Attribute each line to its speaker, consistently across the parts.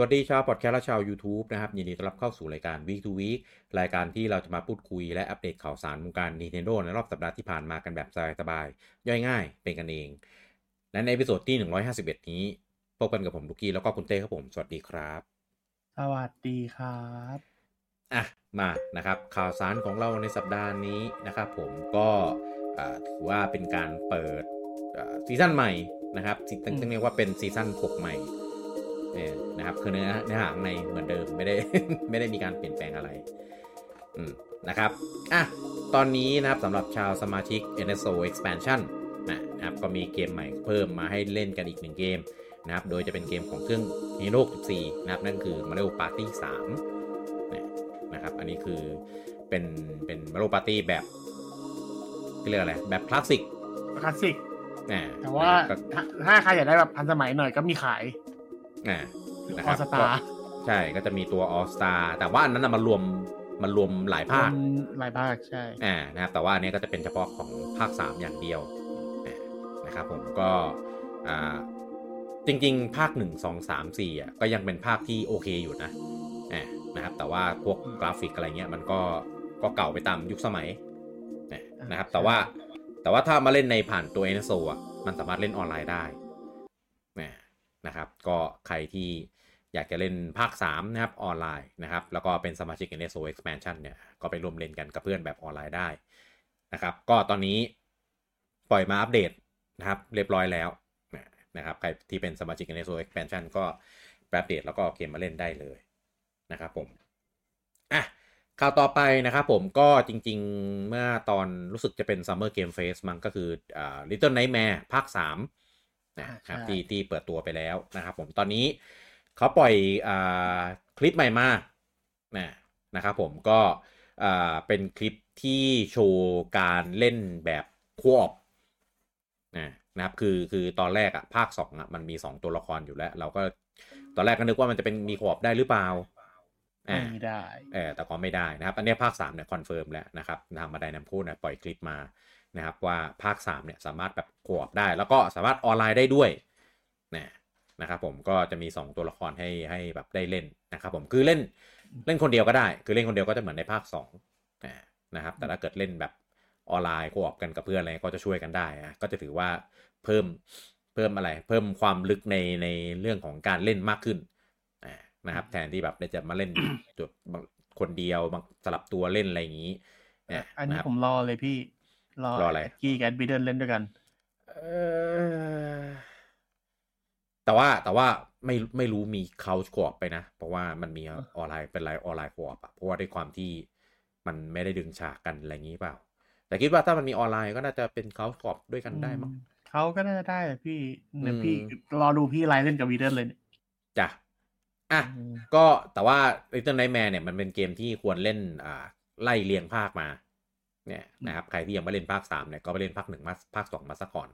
Speaker 1: วัสดีชาวพอดแคสต์และชาว YouTube นะครับ ยินดีต้อนรับเข้าสู่รายการ Week to Week รายการที่เราจะมาพูดคุยและอัปเดตข่าวสารวงการ Nintendo ในรอบสัปดาห์ที่ผ่านมากันแบบสบายๆย่อยง่าย เป็นกันเอง และใน episode ที่ 151 นี้พบกันกับผมลูกี้แล้วก็คุณเต้ครับผม สวัสดีครับ
Speaker 2: สวัสดีครับ
Speaker 1: อะมานะครับข่าวสารของเราในสัปดาห์นี้นะครับผมก็ถือว่าเป็นการเปิดซีซั่นใหม่นะครับต้องเรียกว่าเป็นซีซั่น6ใหม่ เนี่ยนะครับคือเนื้อเนื้อหาในเหมือนเดิมไม่ได้ไม่ได้มีการเปลี่ยนแปลงอะไรอืมนะครับอะตอนนี้นะครับสำหรับชาวสมาชิก NSO Expansion นะครับก็มีเกมใหม่เพิ่มมาให้เล่นกันอีกหนึ่งเกมนะครับโดยจะเป็นเกมของเครื่อง Hero 14นะครับนั่นคือ Mario Party 3นะครับอันนี้คือเป็นเป็น Mario Party แบบเรียกอะไรแบบคลาสสิก
Speaker 2: คลาสสิกแต่ว่าถ้าใครอยากได้แบบพันสมัยหน่อยก็มีขาย
Speaker 1: อ่า
Speaker 2: นะครั
Speaker 1: บใช่ก็จะมีตัว All Star แต่ว่าอันนั้นมันรวมมันรวมหลายภาค
Speaker 2: หลายภาคใช่
Speaker 1: อ่านะครับแต่ว่าอันนี้ก็จะเป็นเฉพาะของภาค 3 อย่างเดียวนะครับผมก็อ่าจริง ๆ ภาค 1 2 3 4อะก็ยังเป็นภาคที่โอเคอยู่นะนะครับแต่ว่าพวกกราฟิกอะไรเงี้ยมันก็ก็เก่าไปตามยุคสมัยนะครับแต่ว่าแต่ว่าถ้ามาเล่นในผ่านตัว NSO อะมันสามารถเล่นออนไลน์ได้ นะครับ ก็ใครที่อยากจะเล่นภาค 3 นะครับ ออนไลน์นะครับ แล้วก็เป็นสมาชิก NSO Expansion เนี่ย ก็ไปรวมเล่นกันกับเพื่อนแบบออนไลน์ได้นะครับ ก็ตอนนี้ปล่อยมาอัปเดตนะครับ เรียบร้อยแล้วนะครับ ใครที่เป็นสมาชิก NSO Expansion ก็อัปเดตแล้วก็เกมมาเล่นได้เลยนะครับผม อะข่าวต่อไปนะครับผมก็จริงๆ เมื่อตอนรู้สึกจะเป็น Summer Game Fest มันก็คืออ่า Little Nightmare ภาค 3 นะครับที่ที่เปิดตัวไปแล้วนะครับผมตอนนี้เขาปล่อยอคลิปใหม่มานะนะครับผมก็เป็นคลิปที่โชว์การเล่นแบบควบนะนะครับคือคือตอนแรกอะภาค2อะมันมี2ตัวละครอยู่แล้ว เราก็ตอนแรกก็นึกว่ามันจะเป็นมี co-op ได้หรือเปล่า
Speaker 2: ไม่ได้
Speaker 1: เออแต่ก็ไม่ได้นะครับ อันนี้ภาค3เนี่ย confirm แล้วนะครับทาง Bandai Nam พูดนะปล่อยคลิปมา นะครับว่าภาค3เนี่ยสามารถแบบ co-op ได้ แล้วก็สามารถออนไลน์ได้ด้วยนะนะครับผมก็จะมี 2 ตัวละครให้ให้แบบได้เล่นนะครับผมคือเล่นเล่นคนเดียวก็ได้ คือเล่นคนเดียวก็จะเหมือนในภาค2นะครับแต่ถ้าเกิดเล่นแบบออนไลน์ co-op กันกับเพื่อนอะไรก็จะช่วยกันได้นะก็จะถือว่าเพิ่มเพิ่มอะไร เพิ่มความลึกในในเรื่องของการเล่นมากขึ้นนะครับแทนที่แบบจะมาเล่นจุดคนเดียวบางสลับตัวเล่นอะไรอย่างนี้
Speaker 2: อันนี้ผมรอเลยพี่ รออะไรกี้แกนบีเดินเล่นด้วยกันเอ
Speaker 1: อแต่ว่าแต่ว่าไม่ไม่รู้มีเขาขวบไปนะ เพราะว่ามันมีออนไลน์เป็นไลน์ออนไลน์ขวบอะเพราะว่าด้วยความที่มันไม่ได้ดึงฉากกันอะไรอย่างนี้เปล่า แต่คิดว่าถ้ามันมีออนไลน์ก็น่าจะเป็นเขาขวบด้วยกันได้มั้ง
Speaker 2: เขาก็น่าจะได้พี่เนี่ยพี่รอดูพี่ไลน์เล่นกับวีเดนเลย
Speaker 1: จ้ะอะก็แต่ว่า Little Nightmare เนี่ยมันเป็นเกมที่ควรเล่นอ่าไล่เรียงภาคมา เนี่ยนะครับใครที่ยังไม่เล่นภาคสามเนี่ยก็ไปเล่นภาคหนึ่งมาภาคสองมาสักก่อน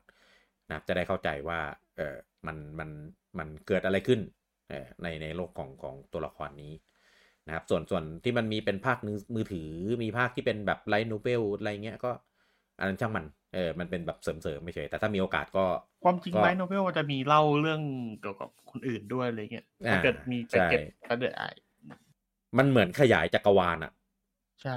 Speaker 1: นะครับจะได้เข้าใจว่าเออมันมันมันเกิดอะไรขึ้นในในโลกของของตัวละครนี้นะครับส่วนส่วนที่มันมีเป็นภาคมือถือมีภาคที่เป็นแบบ light novel อะไรเงี้ยก็อันนั้นช่างมันเออมันเป็นแบบเสริมๆไม่ใช่แต่ถ้ามีโอกาสก็
Speaker 2: ความจริง light novel จะมีเล่าเรื่องเกี่ยวกับคนอื่นด้วยอะไรเงี้ยถ้าเกิดมีไปเก็บก็เดือดไอ
Speaker 1: มันเหมือนขยายจักรวาลอะ
Speaker 2: ใช่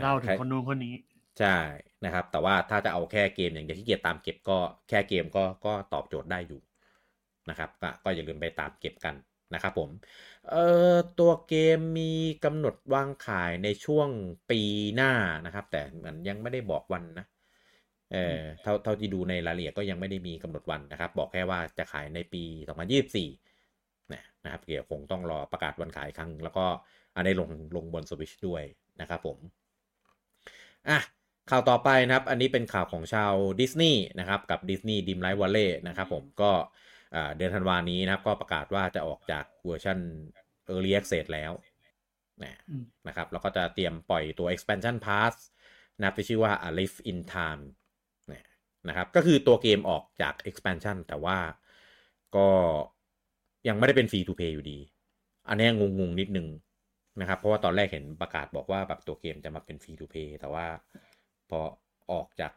Speaker 2: เล่าถึงคนนู้นคนนี้
Speaker 1: ใช่นะครับ แต่ว่าถ้าจะเอาแค่เกมอย่างเดียวที่เคลียร์ตามเก็บก็แค่เกมก็ก็ตอบโจทย์ได้อยู่นะครับก็ก็อย่าลืมไปตามเก็บกันนะครับผมเอ่อตัวเกมมีกำหนดวางขายในช่วงปีหน้านะครับ แต่มันยังไม่ได้บอกวันนะเอ่อเท่าเท่าที่ดูในรายละเอียดก็ยังไม่ได้มีกำหนดวันนะครับ บอกแค่ว่าจะขายในปี 2024นะนะครับเดี๋ยวคงต้องรอประกาศวันขายครั้ง แล้วก็อันนี้ลงลงบนสวิชด้วยนะครับผมอะ ข่าวต่อไปนะครับ อันนี้เป็นข่าวของชาวดิสนีย์นะครับกับ Disney Dreamlight Valley นะครับผมก็เดือนธันวานี้นะครับ ก็ประกาศว่าจะออกจากเวอร์ชัน Early Access แล้วนะครับแล้วก็จะเตรียมปล่อยตัว expansion pass นะครับที่ชื่อว่า A Rift in Time นะครับก็คือตัวเกมออกจาก expansion แต่ว่าก็ยังไม่ได้เป็น free to play อยู่ดี อันนี้งงๆนิดนึงนะครับ เพราะว่าตอนแรกเห็นประกาศบอกว่าแบบตัวเกมจะมาเป็น free to play แต่ว่า พอออกจาก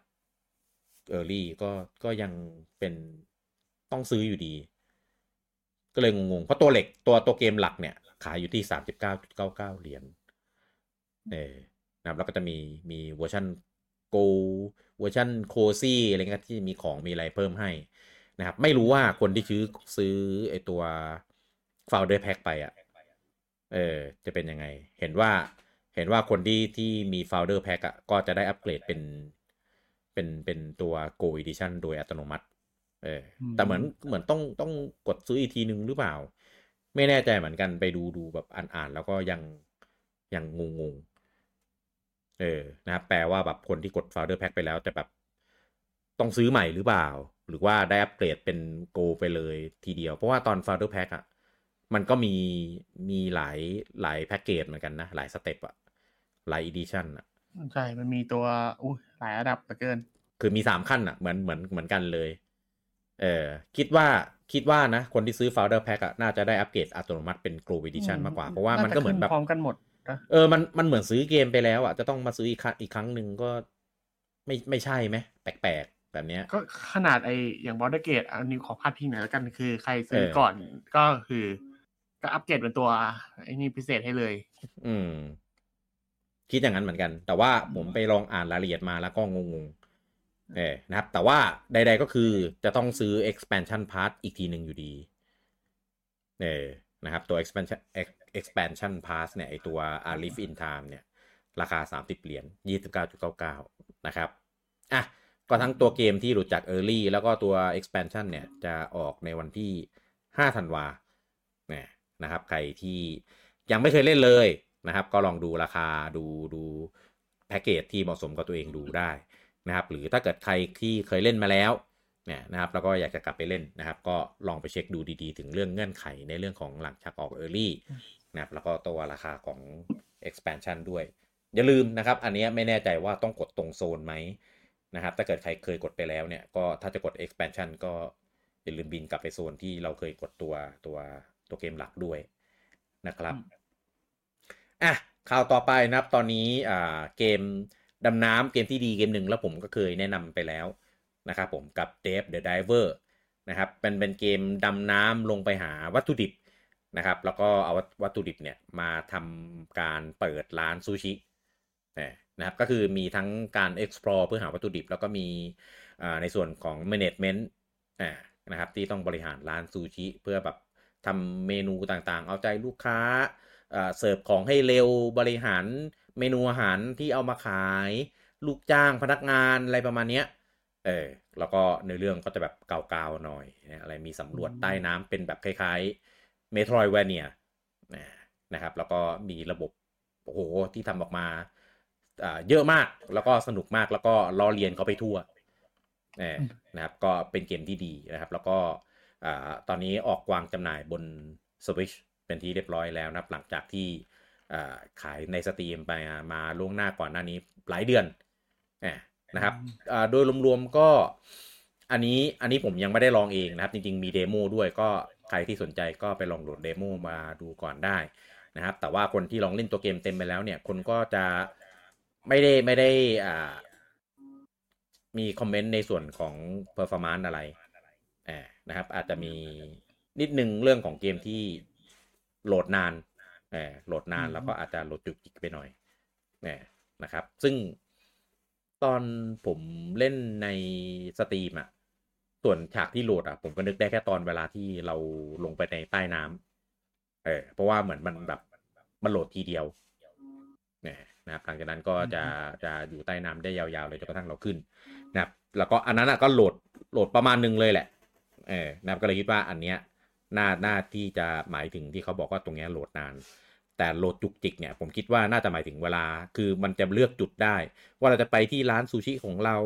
Speaker 1: Early ก็ก็ยังเป็นต้องซื้ออยู่ดี ก็เลยงงๆ เพราะตัวเหล็กตัวตัวเกมหลักเนี่ย ขายอยู่ที่สามสิบเก้าจุดเก้าเก้าเหรียญเออนะครับแล้วก็จะมีมีเวอร์ชัน Gold เวอร์ชัน Cozy อะไรเงี้ยที่มีของมีอะไรเพิ่มให้นะครับ ไม่รู้ว่าคนที่ซื้อซื้อไอตัว Founder Pack ไปอะเออจะเป็นยังไง เห็นว่า เห็นว่าคนที่ที่มีโฟลเดอร์แพ็กอะก็จะได้อัปเกรดเป็นเป็นเป็นตัว Go Edition โดยอัตโนมัติ เออ แต่เหมือนเหมือนต้องต้องกดซื้ออีกทีนึงหรือเปล่า ไม่แน่ใจเหมือนกันไปดูดูแบบอ่านอ่านแล้วก็ยังยังงงงเออนะครับแปลว่าแบบคนที่กด Founder Pack ไปแล้ว แต่แบบต้องซื้อใหม่หรือเปล่า หรือว่าได้อัปเกรดเป็นโกไปเลยทีเดียว เพราะว่าตอน Founder Pack อะมันก็มีมีหลายหลายแพ็กเกจเหมือนกันนะ หลาย step อะ หลาย edition อะ
Speaker 2: ใช่ มันมีตัวอุ้ยหลายระดับเหลือเกิน
Speaker 1: คือมีสามขั้นอะเหมือนเหมือนเหมือนกันเลย เออคิดว่าคิดว่านะ คนที่ซื้อ Founder Pack อะน่าจะได้อัปเกรดอัตโนมัติเป็น Gold Edition มากกว่า เพราะว่ามันก็เหมือนแบบ
Speaker 2: พร้อมกันหมด
Speaker 1: เออมันมันเหมือนซื้อเกมไปแล้วอะจะต้องมาซื้ออีกครั้งอีกครั้งหนึ่งก็ไม่ไม่ใช่ไหมแปลกๆ แบบเนี้ย
Speaker 2: ก็ขนาดไออย่าง Baldur's Gate อันนี้ขอพาดพิงหน่อยแล้วกันคือใครซื้อก่อนก็คือ ก็อัปเกรดเป็นตัวไอ้นี่พิเศษให้เลย
Speaker 1: อืม คิดอย่างนั้นเหมือนกัน แต่ว่าผมไปลองอ่านรายละเอียดมาแล้วก็งงๆเออนะครับ แต่ว่าใด ๆก็คือจะต้องซื้อ expansion pass อีกทีหนึ่งอยู่ดีเออนะครับ ตัว expansion expansion pass เนี่ยไอตัว A Rift in Time เนี่ย ราคา 30 เหรียญ29.99 นะครับอะก็ทั้งตัวเกมที่หลุดจาก Early แล้วก็ตัว expansion เนี่ย จะออกในวันที่5ธันวาเนี่ยนะครับ ใครที่ยังไม่เคยเล่นเลย นะครับ ก็ลองดูราคาดูดูแพ็กเกจที่เหมาะสมกับตัวเองดูได้นะครับ หรือถ้าเกิดใครที่เคยเล่นมาแล้วเนี่ยนะครับแล้วก็อยากจะกลับไปเล่นนะครับ ก็ลองไปเช็คดูดีๆ ถึงเรื่องเงื่อนไขในเรื่องของหลังจากออก Early นะครับแล้วก็ตัวราคาของ expansion ด้วย อย่าลืมนะครับ อันนี้ไม่แน่ใจว่าต้องกดตรงโซนไหมนะครับ ถ้าเกิดใครเคยกดไปแล้วเนี่ยก็ถ้าจะกด expansion ก็อย่าลืมบินกลับไปโซนที่เราเคยกดตัวตัวตัวเกมหลักด้วยนะครับ อะข่าวต่อไปนะครับ ตอนนี้อ่าเกมดำน้ำเกมที่ดีเกมหนึ่งแล้วผมก็เคยแนะนำไปแล้วนะครับผมกับ Dave the Diver นะครับเป็นเป็นเกมดำน้ำลงไปหาวัตถุดิบนะครับ แล้วก็เอาวัตถุดิบเนี่ยมาทำการเปิดร้านซูชินะครับก็คือมีทั้งการ explore เพื่อหาวัตถุดิบ แล้วก็มีในส่วนของ management นะครับที่ต้องบริหารร้านซูชิ เพื่อแบบทำเมนูต่างๆ เอาใจลูกค้า เสิร์ฟของให้เร็วบริหารเมนูอาหารที่เอามาขาย ลูกจ้างพนักงานอะไรประมาณนี้เออแล้วก็ในเรื่องก็จะแบบเก่าๆหน่อยอะไรมีสำรวจใต้น้ำเป็นแบบคล้ายๆเมโทรยแวเนียนะครับ แล้วก็มีระบบโอ้โหที่ทำออกมาเยอะมากแล้วก็สนุกมากแล้วก็ล้อเลียนเขาไปทั่วนะครับ ก็เป็นเกมที่ดีนะครับ แล้วก็ตอนนี้ออกวางจำหน่ายบน Switch เป็นที่เรียบร้อยแล้วนะหลังจากที่ขายในสตรีมไปมาล่วงหน้าก่อนหน้านี้หลายเดือนนะครับโดยรวมๆก็อันนี้อันนี้ผมยังไม่ได้ลองเองนะครับ จริงๆมี demo ด้วยก็ใครที่สนใจก็ไปลองโหลด demo มาดูก่อนได้นะครับ แต่ว่าคนที่ลองเล่นตัวเกมเต็มไปแล้วเนี่ย คนก็จะไม่ได้ไม่ได้อ่ามี comment ในส่วนของ performance อะไรนะครับ อาจจะมีนิดนึงเรื่องของเกมที่ โหลดนานแหมโหลดนานแล้วก็อาจจะโหลดจุกจิกไปหน่อยแหมนะครับ ซึ่งตอนผมเล่นใน stream อะส่วนฉากที่โหลดอะผมก็นึกได้แค่ตอนเวลาที่เราลงไปในใต้น้ำเออเพราะว่าเหมือนมันแบบมันโหลดทีเดียวเนี่ยนะครับหลังจากนั้นก็จะจะอยู่ใต้น้ำได้ยาวๆเลยจนกระทั่งเราขึ้นนะครับแล้วก็อันนั้นอะก็โหลดโหลดประมาณนึงเลยแหละเออนะครับก็เลยคิดว่าอันเนี้ย น่าน่าที่จะหมายถึงที่เขาบอกว่าตรงนี้โหลดนาน แต่โหลดจุกจิกเนี่ยผมคิดว่าน่าจะหมายถึงเวลา คือมันจะเลือกจุดได้ ว่าเราจะไปที่ร้านซูชิของเรา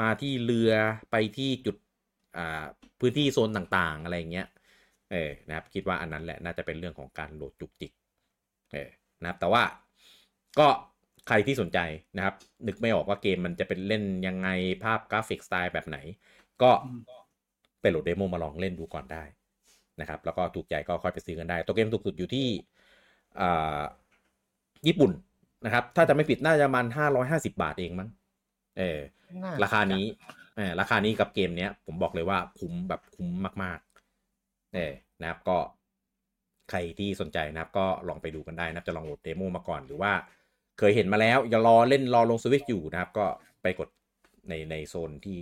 Speaker 1: มาที่เรือไปที่จุดอ่าพื้นที่โซนต่างๆ อะไรเงี้ย เออนะครับคิดว่าอันนั้นแหละน่าจะเป็นเรื่องของการโหลดจุกจิก เออนะครับแต่ว่าก็ใครที่สนใจนะครับ นึกไม่ออกว่าเกมมันจะเป็นเล่นยังไงภาพกราฟิกสไตล์แบบไหน ก็ไปโหลด demo มาลองเล่นดูก่อนได้ นะครับแล้วก็ถูกใจก็ค่อยไปซื้อกันได้ ตัวเกมถูกสุดอยู่ที่ญี่ปุ่นนะครับ ถ้าจะไม่ผิดน่าจะมันห้าร้อยห้าสิบบาทเองมั้งเออราคานี้เออราคานี้กับเกมเนี้ย ผมบอกเลยว่าคุ้มแบบคุ้มมาก ๆ เออนะครับก็ใครที่สนใจนะครับ ก็ลองไปดูกันได้นะครับจะลองโหลด demo มาก่อนหรือว่า เคยเห็นมาแล้วอย่ารอเล่นรอลงสวิตช์อยู่นะครับ ก็ไปกดในในโซนที่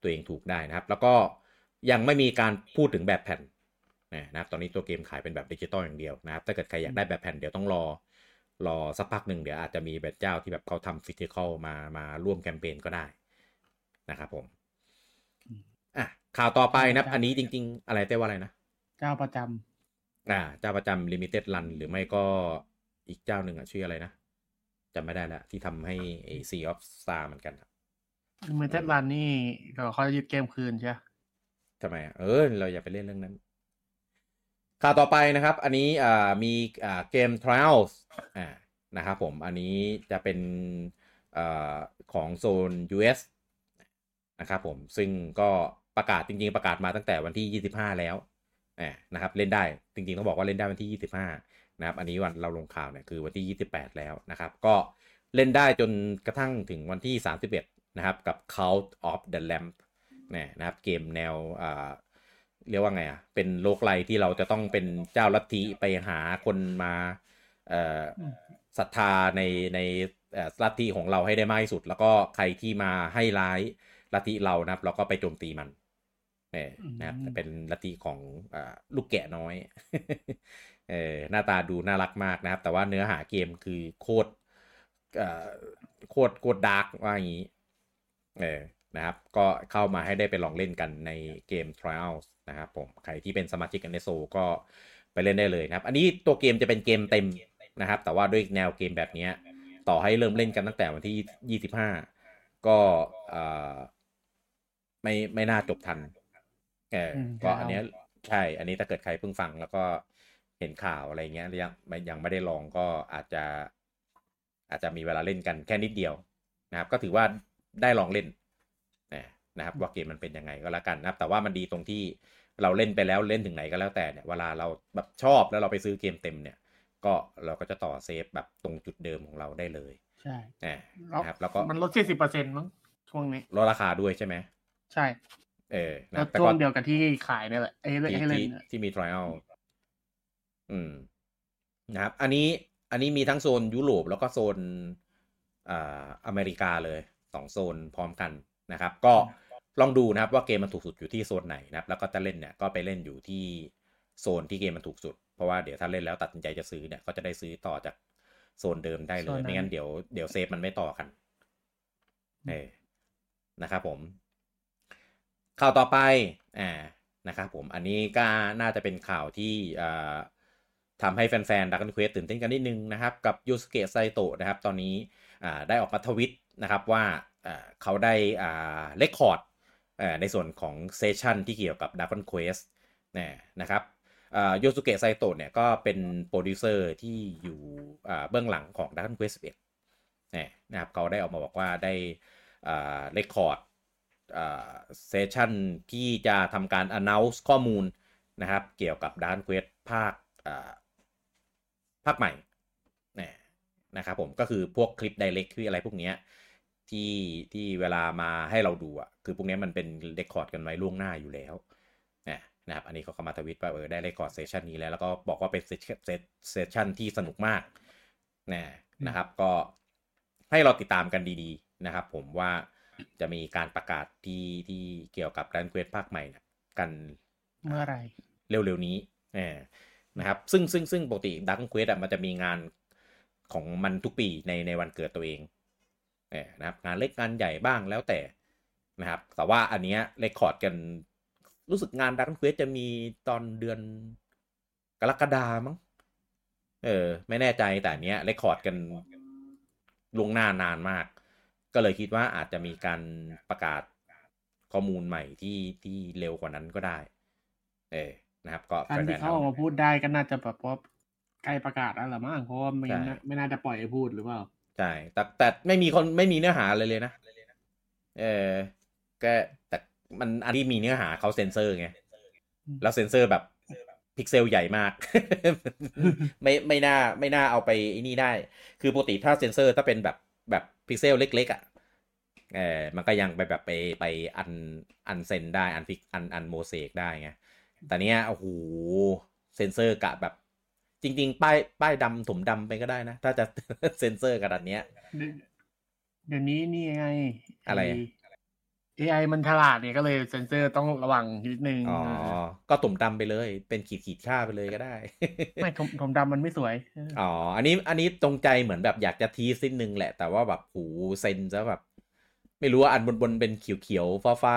Speaker 1: ตัวเองถูกได้นะครับ แล้วก็ยังไม่มีการพูดถึงแบบแผ่น นะครับตอนนี้ตัวเกมขายเป็นแบบดิจิตอลอย่างเดียวนะครับถ้าเกิดใครอยากได้แบบแผ่นเดี๋ยวต้องรอรอสักพักหนึ่งเดี๋ยวอาจจะมีแบบเจ้าที่แบบเขาทำ physical มามาร่วมแคมเปญก็ได้นะครับผมอะข่าวต่อไปนะครับ อันนี้จริง ๆ อะไรเต้ว่าอะไรนะ
Speaker 2: เจ้าประจำ
Speaker 1: อ่า เจ้าประจำ Limited Run หรือไม่ก็อีกเจ้าหนึ่งอะชื่ออะไรนะจำไม่ได้แล้วที่ทำให้ไอ Sea of Stars เหมือนกันอะ
Speaker 2: เมเทสรันนี่เขาจะยึดเกมคืนใช่ไหม
Speaker 1: ทำไมอะเออ เราอย่าไปเล่นเรื่องนั้น ข่าวต่อไปนะครับ อันนี้มีเกม Trials นะครับผม อันนี้จะเป็นของโซน US นะครับผม ซึ่งก็ประกาศจริง ๆ ประกาศมาตั้งแต่วันที่ 25 แล้วนะครับ เล่นได้ จริง ๆ ต้องบอกว่าเล่นได้วันที่ 25 นะครับ อันนี้วันเราลงข่าวเนี่ยคือวันที่ 28 แล้วนะครับ ก็เล่นได้จนกระทั่งถึงวันที่ 31 นะครับ กับ Cult of the Lamp นี่นะครับ เกมแนวอ เรียกว่าไงอะ เป็นโลกไลที่เราจะต้องเป็นเจ้าลัทธิไปหาคนมาเอ่อศรัทธาในในเอ่อลัทธิของเราให้ได้มากที่สุด แล้วก็ใครที่มาให้ร้ายลัทธิเรานะครับ เราก็ไปโจมตีมันเนี่ยนะครับเป็นลัทธิของอ่าลูกแกะน้อยเออหน้าตาดูน่ารักมากนะครับ แต่ว่าเนื้อหาเกมคือโคตรเอ่อโคตรโคตรดาร์กว่าอย่างนี้เออนะครับ ก็เข้ามาให้ได้ไปลองเล่นกันในเกม Trials นะครับผมใครที่เป็นสมาชิกกันในโซก็ไปเล่นได้เลยนะครับ อันนี้ตัวเกมจะเป็นเกมเต็มนะครับ แต่ว่าด้วยแนวเกมแบบนี้ต่อให้เริ่มเล่นกันตั้งแต่วันที่ 25 ก็เอ่อไม่ไม่น่าจบทันเออก็อันเนี้ยใช่ อันนี้ถ้าเกิดใครเพิ่งฟังแล้วก็เห็นข่าวอะไรเงี้ยยังไม่ยังไม่ได้ลองก็อาจจะ อาจจะมีเวลาเล่นกันแค่นิดเดียวนะครับ ก็ถือว่าได้ลองเล่น นะครับว่าเกมมันเป็นยังไงก็แล้วกันนะครับ แต่ว่ามันดีตรงที่เราเล่นไปแล้วเล่นถึงไหนก็แล้วแต่เนี่ยเวลาเราแบบชอบแล้วเราไปซื้อเกมเต็มเนี่ย ก็เราก็จะต่อเซฟแบบตรงจุดเดิมของเราได้เลย
Speaker 2: ใช่
Speaker 1: นะครับแล้วก็
Speaker 2: มันลดสี่สิบเปอร์เซ็นต์มั้งช่วงนี้
Speaker 1: ลดราคาด้วยใช่ไหม
Speaker 2: ใช่
Speaker 1: เออนะ
Speaker 2: แล้ว
Speaker 1: แต่
Speaker 2: ช่ว
Speaker 1: ก็
Speaker 2: งเดียวกันที่ขายเนี่ยแหละไอ้เล่น
Speaker 1: ที่
Speaker 2: ให้เล่น
Speaker 1: ที่
Speaker 2: เนี่ย
Speaker 1: ที่มี trial อืมนะครับ อันนี้อันนี้มีทั้งโซนยุโรปแล้วก็โซนอ่าอเมริกาเลยสองโซนพร้อมกันนะครับ ก็ ลองดูนะครับว่าเกมมันถูกสุดอยู่ที่โซนไหนนะครับ แล้วก็จะเล่นเนี่ยก็ไปเล่นอยู่ที่โซนที่เกมมันถูกสุด เพราะว่าเดี๋ยวถ้าเล่นแล้วตัดสินใจจะซื้อเนี่ยก็จะได้ซื้อต่อจากโซนเดิมได้เลย ไม่งั้นเดี๋ยวเดี๋ยว save มันไม่ต่อกันเออนะครับผม ข่าวต่อไปอ่านะครับผมอันนี้ก็น่าจะเป็นข่าวที่อ่าทำให้แฟนๆ Dragon Quest ตื่นเต้นกันนิดนึงนะครับ กับยูสเกะไซโตะนะครับ ตอนนี้อ่าได้ออกมาทวิตนะครับว่าอ่าเขาได้อ่า record ในส่วนของ session ที่เกี่ยวกับ Dragon Quest นะครับโยสุเกะไซโตะเนี่ยก็เป็นโปรดิวเซอร์ที่อยู่เบื้องหลังของ Dragon Quest 11นะครับเขาได้ออกมาบอกว่าได้ record session ที่จะทำการ announce ข้อมูลนะครับเกี่ยวกับ Dragon Quest ภาคภาคใหม่นะครับผมก็คือพวกคลิป Direct คืออะไรพวกเนี้ย ที่ที่เวลามาให้เราดูอะคือพวกนี้มันเป็น record กันไว้ล่วงหน้าอยู่แล้วนะครับอันนี้เขาเข้ามาทวิตว่าเออได้ record session นี้แล้ว แล้วก็บอกว่าเป็น session ที่สนุกมากนะนะครับ ก็ให้เราติดตามกันดีๆนะครับ ผมว่าจะมีการประกาศที่ที่เกี่ยวกับ Dragon Quest ภาคใหม่กัน
Speaker 2: เมื่อไร
Speaker 1: เร็วๆนี้นะครับ ซึ่งซึ่งซึ่งปกติ Dragon Quest มันจะมีงานของมันทุกปีในในวันเกิดตัวเอง นะครับงานเล็กงานใหญ่บ้างแล้วแต่นะครับ แต่ว่าอันเนี้ย record กันรู้สึกงาน Dragon Quest จะมีตอนเดือนกรกฎามั้งเออ ไม่แน่ใจแต่เนี้ย record กันล่วงหน้านานมาก ก็เลยคิดว่าอาจจะมีการประกาศข้อมูลใหม่ที่ที่เร็วกว่านั้นก็ได้ เออนะครับ ก็
Speaker 2: การที่เขาออกมาพูดได้ก็น่าจะแบบว่าใกล้ประกาศแล้วละมั้งเพราะว่าไม่ไม่น่าจะปล่อยให้พูดหรือเปล่า
Speaker 1: ใช่แต่แต่ไม่มีคนไม่มีเนื้อหาเลยเลยนะ เออก็แต่มันอันที่มีเนื้อหาเขาเซ็นเซอร์ไง แล้วเซ็นเซอร์แบบพิกเซลใหญ่มาก ไม่ไม่น่าไม่น่าเอาไปไอ้นี่ได้ คือปกติถ้าเซ็นเซอร์ถ้าเป็นแบบแบบพิกเซลเล็ก ๆอะ่ะเออมันก็ยังไปแบบไปไปอันuncen ได้ unpix อันอันโมเสกได้ไงแต่เนี้ยโอ้โหเซนเซอร์ซะแบบ จริง ๆ ป้ายป้ายดำถมดำไปก็ได้นะ ถ้าจะเซนเซอร์ระดับเนี้ย
Speaker 2: เดี๋ยวนี้นี่ไง
Speaker 1: อะไร
Speaker 2: AI มันฉลาดเนี่ยก็เลยเซนเซอร์ต้องระวังนิดนึง
Speaker 1: อ๋อ ก็ตุ่มดำไปเลย เป็นขีดขีดๆค่าไปเลยก็ได้
Speaker 2: ไม่ถมถมดำมันไม่สวย
Speaker 1: อ๋อ อันนี้อันนี้ตรงใจเหมือนแบบอยากจะ tease นิดนึงแหละ แต่ว่าแบบหูcen ซะแบบ ไม่รู้ว่าอันบนบนเป็นเขียวเขียวฟ้าฟ้า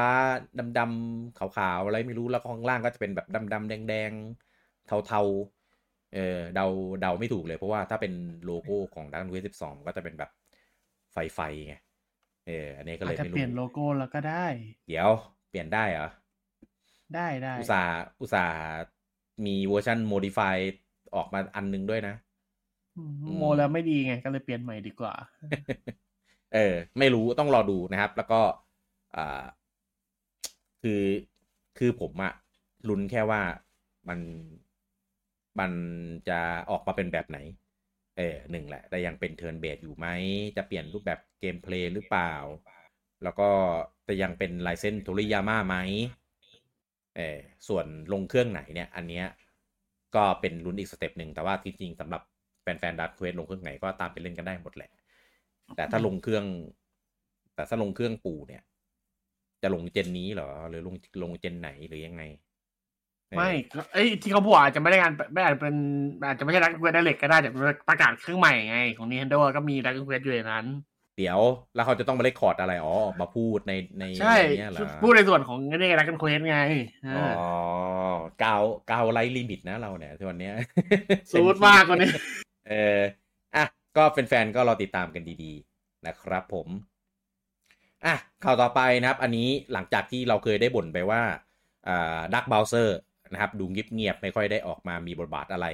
Speaker 1: ดำดำๆขาวขาวๆอะไรไม่รู้แล้วข้างล่างก็จะเป็นแบบดำดำแดงแดงๆเทาเทาๆ เออเดาเดาไม่ถูกเลยเพราะว่าถ้าเป็นโลโก้ของดักเวสิบสองก็จะเป็นแบบไฟไฟไงเอออันนี้ก็เล
Speaker 2: อาจ
Speaker 1: ย
Speaker 2: จะ
Speaker 1: ไม่
Speaker 2: เปลี่ยน
Speaker 1: รู้
Speaker 2: โลโก้แล้วก็ได้
Speaker 1: เดี๋ยวเปลี่ยนได้เหรอ
Speaker 2: ได้ได้
Speaker 1: อุตส่าห์อุตส่าห์มีเวอร์ชัน modified ออกมาอันนึงด้วยนะ
Speaker 2: อืมโมแล้วไม่ดีไง ก็เลยเปลี่ยนใหม่ดีกว่า
Speaker 1: เออ ไม่รู้ต้องรอดูนะครับ แล้วก็อ่าคือคือผมอะลุ้นแค่ว่ามัน มันจะออกมาเป็นแบบไหน เออหนึ่งแหละ แต่ยังเป็นเทิร์นเบสอยู่ไหม จะเปลี่ยนรูปแบบเกมเพลย์หรือเปล่า แล้วก็จะยังเป็นไลเซนโทริยาม่าไหมเออส่วนลงเครื่องไหนเนี่ย อันเนี้ยก็เป็นลุ้นอีกสเต็ปหนึ่ง แต่ว่าจริงๆสำหรับแฟนๆ Dragon Quest ลงเครื่องไหนก็ตามไปเล่นกันได้หมดแหละ แต่ถ้าลงเครื่อง แต่ถ้าลงเครื่องปู่เนี่ย จะลง gen นี้เหรอ หรือลงลง gen ไหนหรือยังไง
Speaker 2: ไม่ก็เอ้ยที่เขาบอกอาจจะไม่ได้งานไม่อาจจะเป็นอาจจะไม่ใช่ Dragon Quest Direct ก็ได้แต่เป็นประกาศเครื่องใหม่ไง ของ Nintendo ก็มี Dragon Quest อยู่ในนั้น
Speaker 1: เดี๋ยว แล้วเขาจะต้องมา record อะไรอ๋อออกมาพูดในใน
Speaker 2: ใช่
Speaker 1: เนี้ยเหรอ
Speaker 2: พูดในส่วนของนี่ไงดักเควทไงเอ
Speaker 1: อ๋อ
Speaker 2: อ
Speaker 1: กาวกาวไลท์ลิมิตนะเราเนี่ยที่วันเนี้ย
Speaker 2: สูดมากกว่านี้
Speaker 1: เอออะก็แฟนๆก็รอติดตามกันดีๆ นะครับผมอะข่าวต่อไปนะครับ อันนี้หลังจากที่เราเคยได้บ่นไปว่าอ่าดักเบลเซอร์ นะครับดูเงียบๆไม่ค่อยได้ออกมามีบทบาทอะไร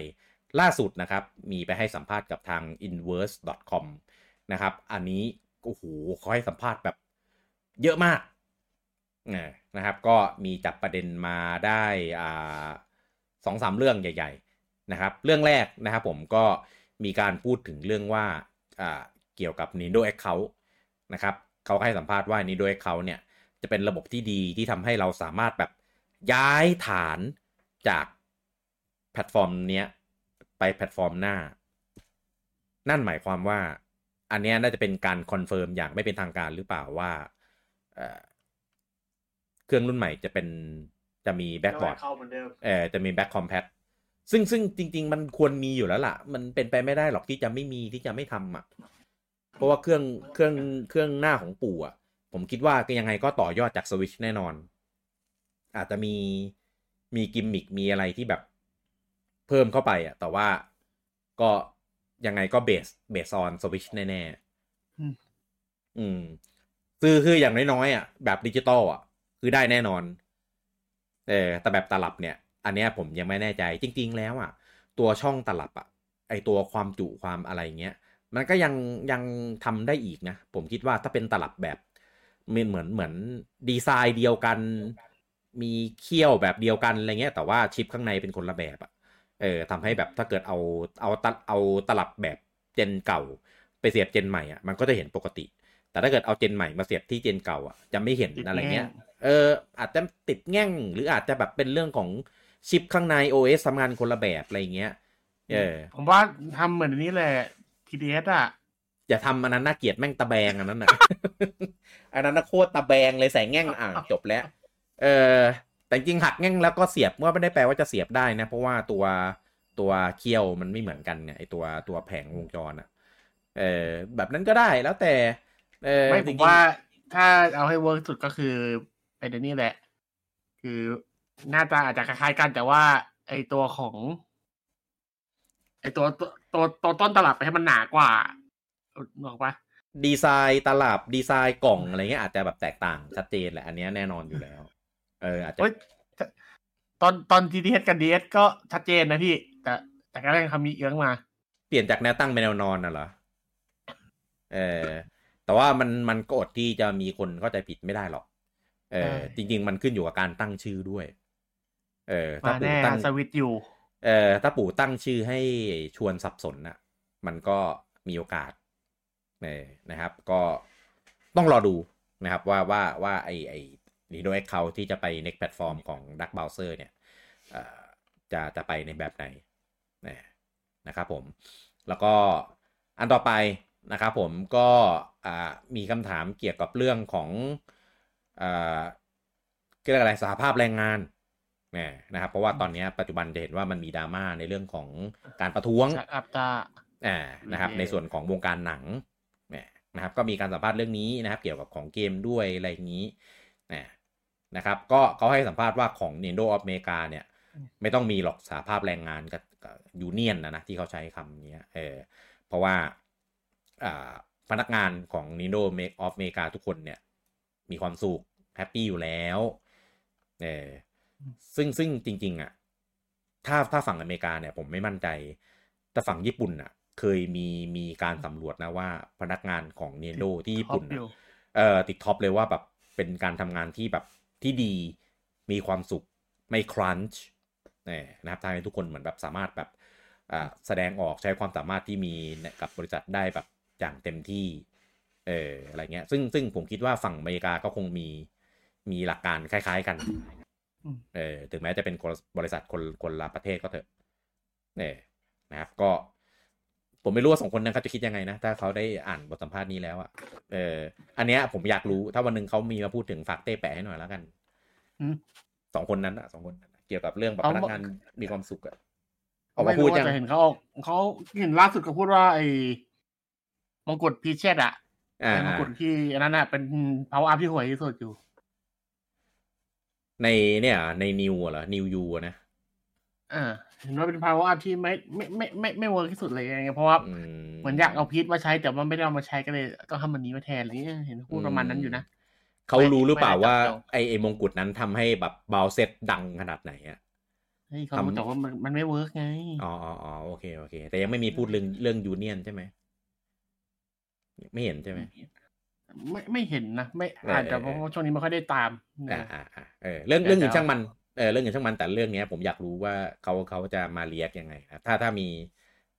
Speaker 1: ล่าสุดนะครับมีไปให้สัมภาษณ์กับทาง inverse.com นะครับอันนี้โอ้โหเขาให้สัมภาษณ์แบบเยอะมากนะครับก็มีจับประเด็นมาได้อ่าสองสามเรื่องใหญ่ ๆนะครับ เรื่องแรกนะครับผมก็มีการพูดถึงเรื่องว่าอ่าเกี่ยวกับ Nintendo Account นะครับเขาให้สัมภาษณ์ว่า Nintendo Account เนี่ยจะเป็นระบบที่ดีที่ทำให้เราสามารถแบบย้ายฐาน จากแพลตฟอร์มเนี้ยไปแพลตฟอร์มหน้า นั่นหมายความว่า อันเนี้ยน่าจะเป็นการคอนเฟิร์มอย่างไม่เป็นทางการหรือเปล่าว่าเอ่อเครื่องรุ่นใหม่จะเป็นจะมี backward
Speaker 2: เข้าเหมือนเดิม
Speaker 1: เออจะมี back compat ซึ่งซึ่งจริง ๆ มันควรมีอยู่แล้วล่ะ มันเป็นไปไม่ได้หรอกที่จะไม่มีที่จะไม่ทำอะ เพราะว่าเครื่องเครื่องเครื่องหน้าของปู่อะ ผมคิดว่าก็ยังไงก็ต่อยอดจากสวิชแน่นอน อาจจะมี มีกิมมิกมีอะไรที่แบบเพิ่มเข้าไปอะ แต่ว่าก็ยังไงก็ base based on Switch แน่ๆ
Speaker 2: อืม
Speaker 1: อืมคือคืออย่างน้อยๆอะแบบดิจิตอลอะ คือได้แน่นอน เออแต่แบบตลับเนี่ย อันเนี้ยผมยังไม่แน่ใจ จริง ๆ แล้วอะ ตัวช่องตลับอะ ไอตัวความจุความอะไรเงี้ย มันก็ยังยังทำได้อีกนะ ผมคิดว่าถ้าเป็นตลับแบบเหมือนเหมือนเหมือนดีไซน์เดียวกัน มีเขี้ยวแบบเดียวกันอะไรเงี้ย แต่ว่าชิปข้างในเป็นคนละแบบอะเออทำให้แบบถ้าเกิดเอาเอาตะเอาตลับแบบเจนเก่า ไปเสียบเจนใหม่อะมันก็จะเห็นปกติ แต่ถ้าเกิดเอาเจนใหม่มาเสียบที่เจนเก่าอะจะไม่เห็นอะไรเงี้ยเอออาจจะติดแง่งหรืออาจจะแบบเป็นเรื่องของชิปข้างใน OS ทำงานคนละแบบอะไรเงี้ยเออ
Speaker 2: ผมว่าทำเหมือนอันนี้แหละ TDS อะ
Speaker 1: อย่าทำอันนั้นน่าเกลียดแม่งตะแบงอันนั้นน่ะอันนั้นน่ะโคตรตะแบงเลยใส่แง่งอะจบแล้ว เออแต่จริงๆหักแง่งแล้วก็เสียบว่าไม่ได้แปลว่าจะเสียบได้นะ เพราะว่าตัวตัวเคี้ยวมันไม่เหมือนกันไงไอตัวตัวแผงวงจรอะ เออแบบนั้นก็ได้แล้วแต่ เออ
Speaker 2: ไม่
Speaker 1: จ
Speaker 2: ผ
Speaker 1: ริ
Speaker 2: ม
Speaker 1: งๆ
Speaker 2: ว่าถ้าเอาให้เวิร์กสุดก็คือไอ้เดี๋ยวนี้แหละ คือหน้าตาอาจจะคล้ายๆกัน แต่ว่า ไอ้ตัวของ ไอ้ตัวตัวตัวตัวต้นตลับไปให้มันหนากว่าบอกปะ
Speaker 1: ดีไซน์ตลับดีไซน์กล่องอะไรเงี้ยอาจจะแบบแตกต่างชัดเจนแหละอันเนี้ยแน่นอนอยู่แล้ว เอออาจจะ
Speaker 2: เฮ้ยตอนตอน TDS กับ DS ก็ชัดเจนนะพี่ แต่แต่ก็ยังคำมีเอื้องมา
Speaker 1: เปลี่ยนจากแนวตั้งเป็นแนวนอนน่ะเหรอเออแต่ว่ามันมันก็อดที่จะมีคนเข้าใจผิดไม่ได้หรอก เออ
Speaker 2: ใช่
Speaker 1: จริง ๆ มันขึ้นอยู่กับการตั้งชื่อด้วย เออถ้า
Speaker 2: มา
Speaker 1: ปู่
Speaker 2: แน่
Speaker 1: ตั้ง
Speaker 2: สวิตช์อยู่
Speaker 1: เออถ้าปู่ตั้งชื่อให้ชวนสับสนน่ะ มันก็มีโอกาสเออนะครับ ก็ต้องรอดูนะครับ ว่าว่าว่าไอไอ Nintendo Account ที่จะไป next platform ของ Dark Bowser เนี่ยเอ่อจะจะไปในแบบไหนนะนะครับผม แล้วก็อันต่อไปนะครับผมก็อ่ามีคำถามเกี่ยวกับเรื่องของอ่าเรียกอะไรสหภาพแรงงานเนี่ยนะครับเพราะว่าตอนนี้ปัจจุบันจะเห็นว่ามันมีดราม่าในเรื่องของการประท้วง
Speaker 2: ชักอัพตา
Speaker 1: อ่านะครับ
Speaker 2: โอเค
Speaker 1: ในส่วนของวงการหนังเนี่ยนะครับก็มีการสัมภาษณ์เรื่องนี้นะครับ เกี่ยวกับของเกมด้วยอะไรอย่างนี้นะ นะครับ ก็เขาให้สัมภาษณ์ว่าของ Nintendo of America เนี่ย ไม่ต้องมีหรอกสาภาพแรงงานกับยูเนียนนะนะ ที่เขาใช้คำนี้เออเพราะว่าอ่าพนักงานของ Nintendo of America ทุกคนเนี่ย มีความสุข happy อยู่แล้วเออซึ่งซึ่งจริง ๆอะถ้าถ้าฝั่งอเมริกาเนี่ยผมไม่มั่นใจ แต่ฝั่งญี่ปุ่นอะ เคยมีมีการสำรวจนะว่าพนักงานของ Nintendo ที่ญี่ปุ่น
Speaker 2: top อยู่
Speaker 1: อะเอ่อติด top เลยว่าแบบเป็นการทำงานที่แบบ ที่ดีมีความสุขไม่ crunchเนี่ยนะครับทำให้ทุกคนเหมือนแบบสามารถแบบอ่าแสดงออกใช้ความสามารถที่มีเนี่ยกับบริษัทได้แบบอย่างเต็มที่เอออะไรเงี้ยซึ่งซึ่งผมคิดว่าฝั่งอเมริกาก็คงมีมีหลักการคล้าย ๆ กัน
Speaker 2: อืม
Speaker 1: เออถึงแม้จะเป็นคนละบริษัทคนคนละประเทศก็เถอะเนี่ยนะครับก็ ผมไม่รู้ว่าสองคนนั้นเขาจะคิดยังไงนะถ้าเขาได้อ่านบทสัมภาษณ์นี้แล้วอะเออ อันเนี้ยผมอยากรู้ถ้าวันหนึ่งเขามีมาพูดถึงฝากเต้แปะให้หน่อยแล้วกัน
Speaker 2: อืม
Speaker 1: สองคนนั้นอะสองคนนั้นอะเกี่ยวกับเรื่องแบบ
Speaker 2: เขา
Speaker 1: พนัก
Speaker 2: บอก
Speaker 1: งานมีความสุขอะออก
Speaker 2: ไม่
Speaker 1: มาพู
Speaker 2: รู้
Speaker 1: ด
Speaker 2: ว่า
Speaker 1: ยัง
Speaker 2: จะเห็นเขาออกเขาเห็นล่าสุดเขาพูดว่าไอ้มงกุฎพีเชตอะ
Speaker 1: อ่า
Speaker 2: เป็นมงกุฎที่อันนั้นอะเป็น power up ที่ห่วยที่สุดอยู่
Speaker 1: ในเนี่ย ในนิวเหรอนิวยูนะ
Speaker 2: อ่าเห็นว่าเป็น power up ที่ไม่ไม่ไม่ไม่ไม่เวิร์กที่สุดเลยไงเพราะว่า
Speaker 1: อืม
Speaker 2: เหมือนอยากเอาพีทมาใช้แต่ว่าไม่ได้เอามาใช้ก็เลยต้องทำมันนี้มาแทนอะไรเงี้ยเห็นพูดประมาณนั้นอยู่นะ
Speaker 1: เขารู้หรือเปล่า
Speaker 2: ไม่ได้
Speaker 1: ว่า
Speaker 2: จับต้อง
Speaker 1: ไอไอมงกุฎนั้นทำให้แบบ Bowsette ดังขนาดไหนอะ
Speaker 2: เฮ้ยเขา
Speaker 1: ทำ
Speaker 2: รู้แต่ว่ามันมันไม่เวิร์กไง
Speaker 1: อ๋ออ๋ออ๋อโอเคโอเค แต่ยังไม่มีพูดเรื่องเรื่อง union ใช่ไหมไม่เห็นใช่ไหม
Speaker 2: ไม่ไม่เห็นนะไม่
Speaker 1: เออ
Speaker 2: อาจจะ
Speaker 1: เออ
Speaker 2: เพราะว่าช่วงนี้ไม่ค่อยได้ตาม
Speaker 1: อ่าอ่าอ่าเออเรื่องเรื่องอื่น
Speaker 2: แต่
Speaker 1: ช่างมัน เออเรื่องอื่นช่างมันแต่เรื่องเนี้ย ผมอยากรู้ว่าเขาเขาจะมา react ยังไงครับถ้าถ้ามี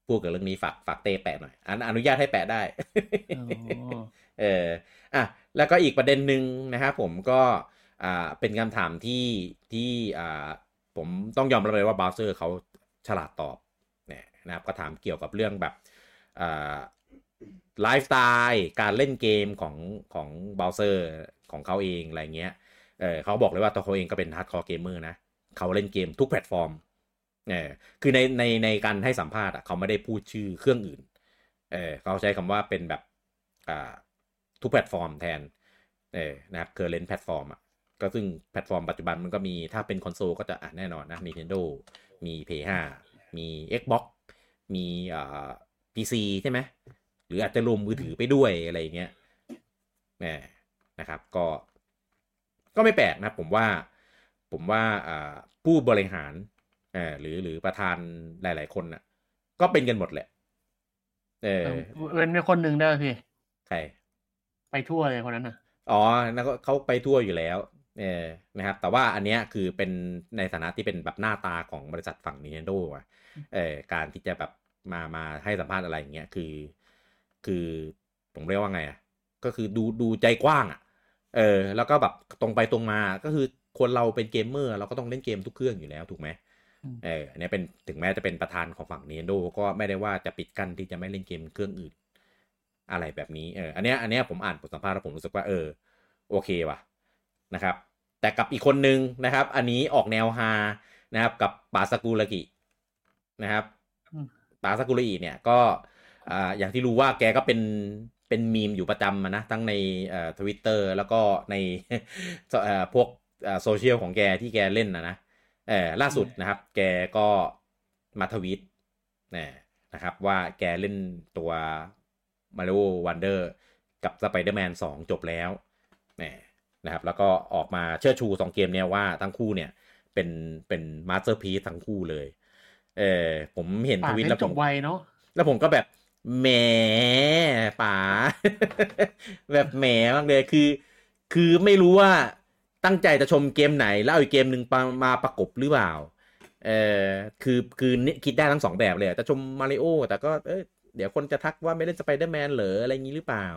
Speaker 1: พูดกับเรื่องนี้ฝากฝากเต้แปะหน่อยอนุอนุญาตให้แปะได้
Speaker 2: อ๋อ
Speaker 1: เอออะแล้วก็อีกประเด็นหนึ่งนะครับผมก็อ่าเป็นคำถามที่ที่อ่าผมต้องยอมรับเลยว่าบ r า w เซอร์เขาฉลาดตอบเนี่ยนะครับก็ถามเกี่ยวกับเรื่องแบบอ่าไลฟ์สไตล์การเล่นเกมของของบ r า w เซอร์ของเขาเองอะไรเงี้ย เออเขาบอกเลยว่าตัวเขาเองก็เป็น hardcore gamer นะเขาเล่นเกมทุกแพลตฟอร์มเออคือในในในการให้สัมภาษณ์อะเขาไม่ได้พูดชื่อเครื่องอื่นเออเขาใช้คำว่าเป็นแบบอ่าทุกแพลตฟอร์มแทนเออนะครับ current platform อะก็ซึ่งแพลตฟอร์มปัจจุบันมันก็มีถ้าเป็นคอนโซลก็จะอะแน่นอนนะ Nintendo มี PS5 มี Xbox มีอ่า PC ใช่ไหมหรืออาจจะรวมมือถือไปด้วยอะไรเงี้ยแหมนะครับ ก็ ก็ไม่แปลกนะผมว่าผมว่าอ่าผู้บริหารเออหรือหรือประธานหลาย ๆ คนน่ะ ก็เป็นกันหมดแหละ เออ
Speaker 2: เว้นไปคนหนึ่งได้พี่
Speaker 1: ใคร
Speaker 2: ไปทั่วเลยคนนั้นน่ะ
Speaker 1: อ๋อนั่นก็เขาไปทั่วอยู่แล้ว เออนะครับ แต่ว่าอันเนี้ยคือเป็นในฐานะที่เป็นแบบหน้าตาของบริษัทฝั่ง Nintendo อะเออการที่จะแบบมามาให้สัมภาษณ์อะไรอย่างเงี้ยคือ คือผมเรียกว่าไงอะก็คือดูดูใจกว้างอะ เออแล้วก็แบบตรงไปตรงมาก็คือคนเราเป็นเกมเมอร์เราก็ต้องเล่นเกมทุกเครื่องอยู่แล้วถูกไหม
Speaker 2: อืม
Speaker 1: เอออันเนี้ยเป็นถึงแม้จะเป็นประธานของฝั่ง Nintendo ก็ไม่ได้ว่าจะปิดกั้นที่จะไม่เล่นเกมเครื่องอื่น อะไรแบบนี้เอออันเนี้ยอันเนี้ยผมอ่านบทสัมภาษณ์แล้วผมรู้สึกว่าเออโอเคว่ะนะครับ แต่กับอีกคนนึงนะครับ อันนี้ออกแนวฮานะครับ กับปาสกุระกินะครับ
Speaker 2: อืม
Speaker 1: ปาสกุระกิเนี่ยก็อ่าอย่างที่รู้ว่าแกก็เป็น เป็นมีมอยู่ประจำอะนะทั้งในเอ่อทวิตเตอร์แล้วก็ในเอ่อพวกเอ่อโซเชียลของแกที่แกเล่นนะนะเออล่าสุดนะครับ แกก็มาทวีตนะนะครับว่าแกเล่นตัว Mario Wonder กับ Spider-Man 2 จบแล้วนะนะครับ แล้วก็ออกมาเชิดชู2เกมเนี่ยว่าทั้งคู่เนี่ย เป็นเป็น masterpiece ทั้งคู่เลย เออผมเห็น
Speaker 2: ป๋า
Speaker 1: ทวิตแล้วผมเล่นจ
Speaker 2: บไวเนาะ
Speaker 1: แล้วผมก็แบบ แหมป๋าแบบแหมมากเลยคือ คือไม่รู้ว่าตั้งใจจะชมเกมไหน แล้วเอาอีกเกมหนึ่งมาประกบหรือเปล่าเออคือคือคิดได้ทั้งสองแบบเลยจะชมมาริโอแต่ก็เอยเดี๋ยวคนจะทักว่าไม่เล่นสไปเดอร์แมนเหรออะไรอย่างนี้หรือเปล่า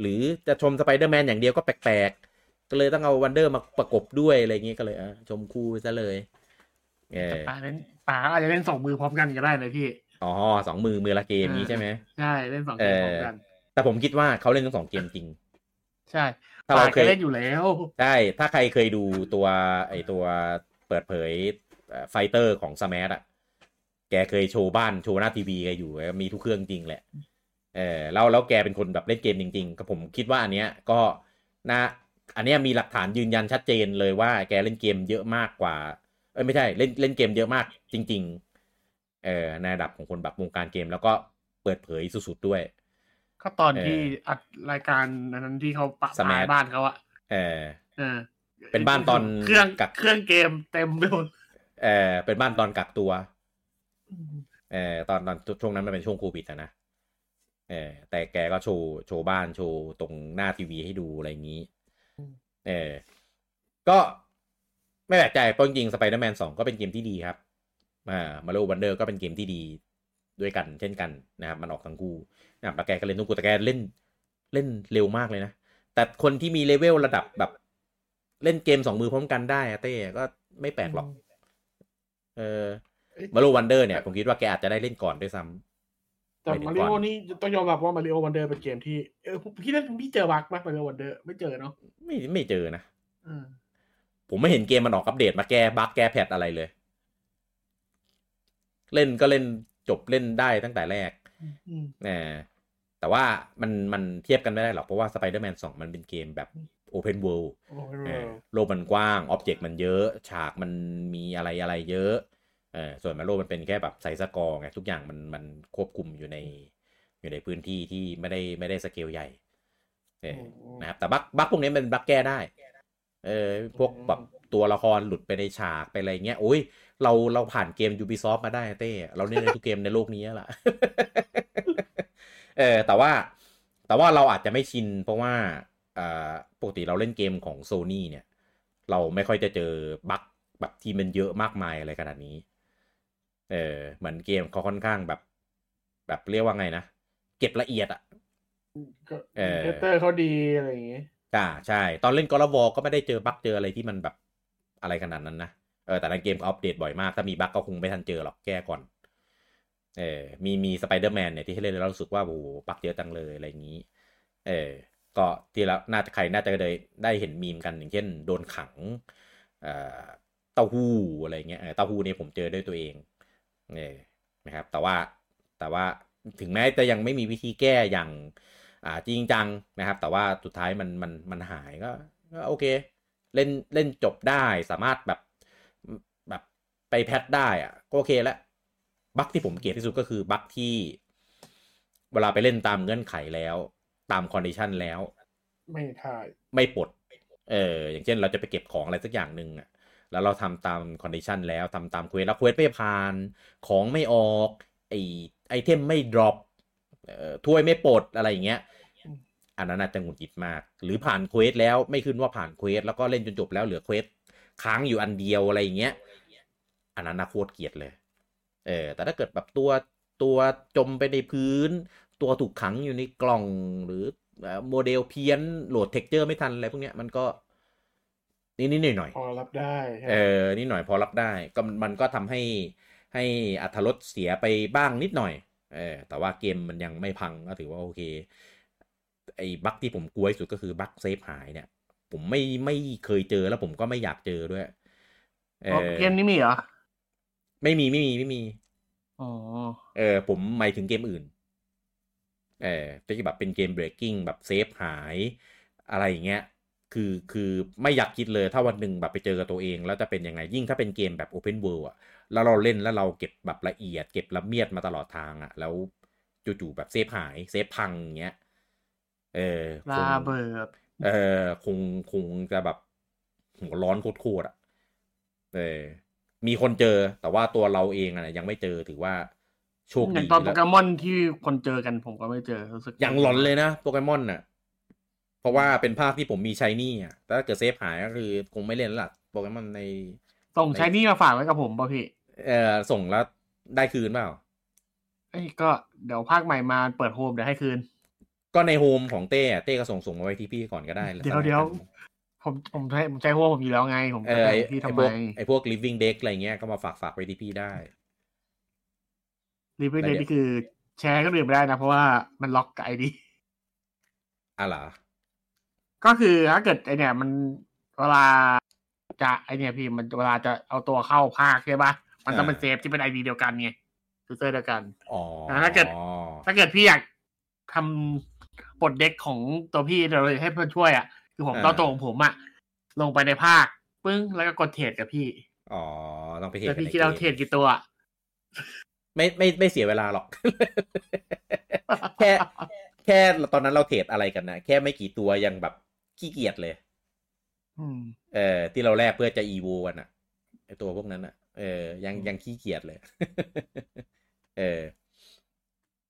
Speaker 1: หรือจะชมสไปเดอร์แมนอย่างเดียวก็แปลกๆ ก็เลยต้องเอา Wonder มาประกบด้วยอะไรอย่างนี้ก็เลยอะชมคู่ซะเลยเออ
Speaker 2: ป๋าเล่นป๋าอาจจะเล่นสองมือพร้อมกันก็ได้เลยพี่
Speaker 1: อ๋อสองมือมือละเกมนี้ใช่ไหม
Speaker 2: ใช่เล่นสองเกมพร้อมกัน
Speaker 1: แต่ผมคิดว่าเขาเล่นทั้งสองเกมจริง
Speaker 2: ใช่
Speaker 1: ถ้าเรา
Speaker 2: ป่าก็
Speaker 1: เคย
Speaker 2: เล่นอยู่แล้ว
Speaker 1: ใช่ถ้าใครเคยดูตัวไอตัวเปิดเผย fighter ของ Smash อะ แกเคยโชว์บ้านโชว์หน้าทีวีแกอยู่แกมีทุกเครื่องจริงแหละ เออแล้วแล้วแกเป็นคนแบบเล่นเกมจริงๆก็ผมคิดว่าอันเนี้ยก็น่าอันเนี้ยมีหลักฐานยืนยันชัดเจนเลยว่าแกเล่นเกมเยอะมากกว่า เอ้ยไม่ใช่เล่นเล่นเกมเยอะมากจริง ๆ เออในระดับของคนแบบวงการเกม แล้วก็เปิดเผยสุดๆด้วย
Speaker 2: ก็ตอน
Speaker 1: เออ
Speaker 2: ที่อัดรายการอันนั้นที่เขาปะ
Speaker 1: สมั
Speaker 2: ปายยบ้านเขาอะ
Speaker 1: เออ
Speaker 2: เออ
Speaker 1: เป็นบ้านตอน
Speaker 2: เครื่อง
Speaker 1: กับ
Speaker 2: เครื่องเกมเต็มไปหมด
Speaker 1: เออเป็นบ้านตอนกักตัวเออตอนตอนช่วงนั้นมันเป็นช่วงโควิดอะนะเออแต่แกก็โชว์โชว์บ้านโชว์ตรงหน้าทีวีให้ดูอะไรอย่างนี้ เออก็ไม่แปลกใจเพราะจริงสไปเดอร์แมนสองก็เป็นเกมที่ดีครับ อ่า Mario Wonder ก็เป็นเกมที่ดีด้วยกันเช่นกันนะครับมันออกทั้งคู่นะครับแล้วแกก็เล่นทุกคู่แต่แกเล่นเล่นเร็วมากเลยนะ แต่คนที่มีเลเวลระดับแบบเล่นเกมสองมือพร้อมกันได้อะเต้ก็ไม่แปลกหรอก เออMario Wonder เนี่ย ผมคิดว่าแกอาจจะได้เล่นก่อนด้วยซ้ำ
Speaker 2: แต่
Speaker 1: ไม่ถึง
Speaker 2: มาริโอ
Speaker 1: ก่อน
Speaker 2: นี่ต้องยอมรับว่า Mario Wonder เป็นเกมที่เออพี่เล่นพี่เจอ bug ไหม Mario Wonder ไม่เจอเนาะ
Speaker 1: ไม่ไม่เจอนะ
Speaker 2: อืม
Speaker 1: ผมไม่เห็นเกมมันออกอัปเดตมาแก้ bug แก้ patch อะไรเลย เล่นก็เล่นจบเล่นได้ตั้งแต่แรก
Speaker 2: อืม
Speaker 1: นะแต่ว่ามันมันเทียบกันไม่ได้หรอก เพราะว่า Spider-Man 2 มันเป็นเกมแบบ Open World
Speaker 2: โอ้โห
Speaker 1: เออโลกมันกว้างออบเจกต์มันเยอะ ฉากมันมีอะไรอะไรเยอะเออส่วนมาโลกมันเป็นแค่แบบใส่สกอร์ไงทุกอย่างมันมันควบคุมอยู่ในอยู่ในพื้นที่ที่ไม่ได้ไม่ได้สเกลใหญ่เออนะครับแต่บั๊กบั๊กพวกนี้มันบั๊กแก้ได้ เออพวกแบบตัวละครหลุดไปในฉากไปอะไรเงี้ยโอ้ย เราเราผ่านเกม Ubisoft มาได้เต้เราเล่นในทุกเกมในโลกนี้แล้วล่ะเออแต่ว่าแต่ว่าเราอาจจะไม่ชิน เพราะว่าอ่าปกติเราเล่นเกมของโซ n y เนี่ย เราไม่ค่อยจะเจอ bug แบบที่มันเยอะมากมายอะไรขนาดนี้ เออเหมือนเกมเขาค่อนข้างแบบ แบบเรียกว่าไงนะ เก็บละเอียดอะ
Speaker 2: ก็
Speaker 1: เออ
Speaker 2: tester เขาดีอะไรอย่างเงี้ย
Speaker 1: อ่าใช่ ตอนเล่น God of War ก็ไม่ได้เจอ bug เจออะไรที่มันแบบอะไรขนาดนั้นนะ เออแต่ในเกมเขาอัปเดตบ่อยมาก ถ้ามี bug ก็คงไม่ทันเจอหรอกแก้ก่อน เออมีมีสไปเดอร์แมนเนี่ยที่ให้เล่นแล้วรู้สึกว่าโอ้โหบั๊กเยอะจังเลยอะไรอย่างนี้ เออก็ที่แล้วน่าจะใครน่าจะได้ได้เห็นมีมกันอย่างเช่น โดนขังเอ่อเต้าหู้อะไรเงี้ยเต้าหู้เนี่ยผมเจอด้วยตัวเองเออนะครับ แต่ว่าแต่ว่าถึงแม้จะยังไม่มีวิธีแก้อย่างอ่าจริงจังนะครับ แต่ว่าสุดท้ายมันมันมันหายก็ก็โอเค เล่นเล่นจบได้สามารถแบบ ไป patch ได้อะก็โอเคแล้ว bug ที่ผมเกลียดที่สุดก็คือ bug ที่ เวลาไปเล่นตามเงื่อนไขแล้ว ตาม condition แล้ว
Speaker 2: ถ้วย
Speaker 1: ไม่ปลดเอออย่างเช่นเราจะไปเก็บของอะไรสักอย่างหนึ่งอะแล้วเราทำตาม condition แล้วทำตาม quest แล้ว quest ไม่ผ่าน ของไม่ออกไอ item ไม่ drop เอ่อถ้วยไม่ปลดอะไรอย่างเงี้ย อันนั้นอาจจะหงุดหงิดมาก หรือผ่าน quest แล้วไม่ขึ้นว่าผ่าน quest แล้วก็เล่นจนจบแล้วเหลือ questค้างอยู่อันเดียวอะไรอย่างเงี้ย อันนั้นนะโคตรเกลียดเลย เออ แต่ถ้าเกิดแบบตัวตัวจมไปในพื้น ตัวถูกขังอยู่ในกล่องหรือเอ่อโมเดลเพี้ยน load texture ไม่ทันอะไรพวกเนี้ยมันก็นิดๆหน่อยหน่อยๆ
Speaker 2: พอรับได้ใช่ไหม
Speaker 1: เออนิดหน่อยพอรับได้ก็มันมันก็ทำให้ให้อรรถรสเสียไปบ้างนิดหน่อย เออ แต่ว่าเกมมันยังไม่พังก็ถือว่าโอเค ไอ้ bug ที่ผมกลัวที่สุดก็คือ bug save หายเนี่ย ผมไม่ไม่เคยเจอแล้วผมก็ไม่อยากเจอด้วยเอ
Speaker 2: อ๋อ
Speaker 1: อ
Speaker 2: เกมนี้มีเหรอ
Speaker 1: ไม่มีไม่มีไม่มี
Speaker 2: อ๋อ
Speaker 1: เออผมหมายถึงเกมอื่น เออที่แบบเป็นเกม breaking แบบเซฟหายอะไรอย่างเงี้ยคือคือไม่อยากคิดเลยถ้าวันหนึ่งแบบไปเจอกับตัวเอง แล้วจะเป็นยังไงยิ่งถ้าเป็นเกมแบบ Open World อะแล้วเราเล่นแล้วเราเก็บแบบละเอียด เก็บละเมียดมาตลอดทางอะแล้วจู่ๆแบบเซฟหายเซฟพังอย่างเงี้ยเออค
Speaker 2: ลางเบิด
Speaker 1: เออคงคงจะแบบหัวร้อนโคตรๆอะเออ มีคนเจอแต่ว่าตัวเราเองอะยังไม่เจอถือว่าโชค
Speaker 2: อ
Speaker 1: ดี
Speaker 2: ย่างตอนโป
Speaker 1: แล้ว
Speaker 2: เกมอนที่คนเจอกันผมก็ไม่เจอรู้สึก
Speaker 1: อย่างหลอนเลยนะโปเกมอนน่ะ เพราะว่าเป็นภาคที่ผมมีชายนี่อะแต่ถ้าเกิดเซฟหายก็คือคงไม่เล่นแล้วล่ะโปเกมอนใน
Speaker 2: ส่งใช้นี่มาฝากไว้กับผมป่ะพี่
Speaker 1: เออส่งแล้วได้คืนเปล่า
Speaker 2: เอ้ยก็เดี๋ยวภาคใหม่มาเปิดโฮมเดี๋ยวให้คืน
Speaker 1: ก็ในโฮมของเต้อะเต้ก็ส่งส่งมาไว้ที่พี่ก่อนก็ได้
Speaker 2: เดี๋ยวเดี๋ยว ผผมผมใช้ผมใช้หัวผมอยู่แล้วไง ผม
Speaker 1: เอ
Speaker 2: จะ
Speaker 1: อ
Speaker 2: แบ่
Speaker 1: ไอง
Speaker 2: พี่
Speaker 1: ไอ
Speaker 2: ทำ
Speaker 1: พ
Speaker 2: ไม
Speaker 1: วกไอพวก living deck อะไรเงี้ยก็มาฝากฝากไว้ที่พี่ได้
Speaker 2: รีบ
Speaker 1: แต่
Speaker 2: เด
Speaker 1: เดี๋ยว
Speaker 2: นี่คือแชร์ก็ดื่มไม่ได้นะ เพราะว่ามันล็อกกับไอดี
Speaker 1: อะเหรอ
Speaker 2: ก็คือถ้าเกิดไอเนี่ย มันเวลาจะไอเนี่ยพี่มันเวลาจะเอาตัวเข้าภาคใช่ปะมันต้องเป็นเซฟที่เป็นไอดีเดียวกันไงยูเซอร์เดียวกัน
Speaker 1: อ๋อ
Speaker 2: ถ้าเกิด ถ้าเกิดพี่อยากทำปลดเด็กของตัวพี่โดยให้เพื่อนช่วยอะ คือผมต้องตัวของผมอะลงไปในภาคปึ้งแล้วก็กดเทรดกับพี่
Speaker 1: อ๋อต้องไปเทรด
Speaker 2: แล้วพี่
Speaker 1: ใน
Speaker 2: คิดเอา
Speaker 1: กม
Speaker 2: เทรดกี่ตัวอะ
Speaker 1: ไม่ไม่ไม่เสียเวลาหรอก แค่แค่ตอนนั้นเราเทรดอะไรกันนะแค่ไม่กี่ตัวยังแบบขี้เกียจเลย
Speaker 2: อืม
Speaker 1: เออ ที่เราแลกเพื่อจะอีโวกันอะไอตัวพวกนั้นอะเออ ยังยังขี้เกียจเลย เออ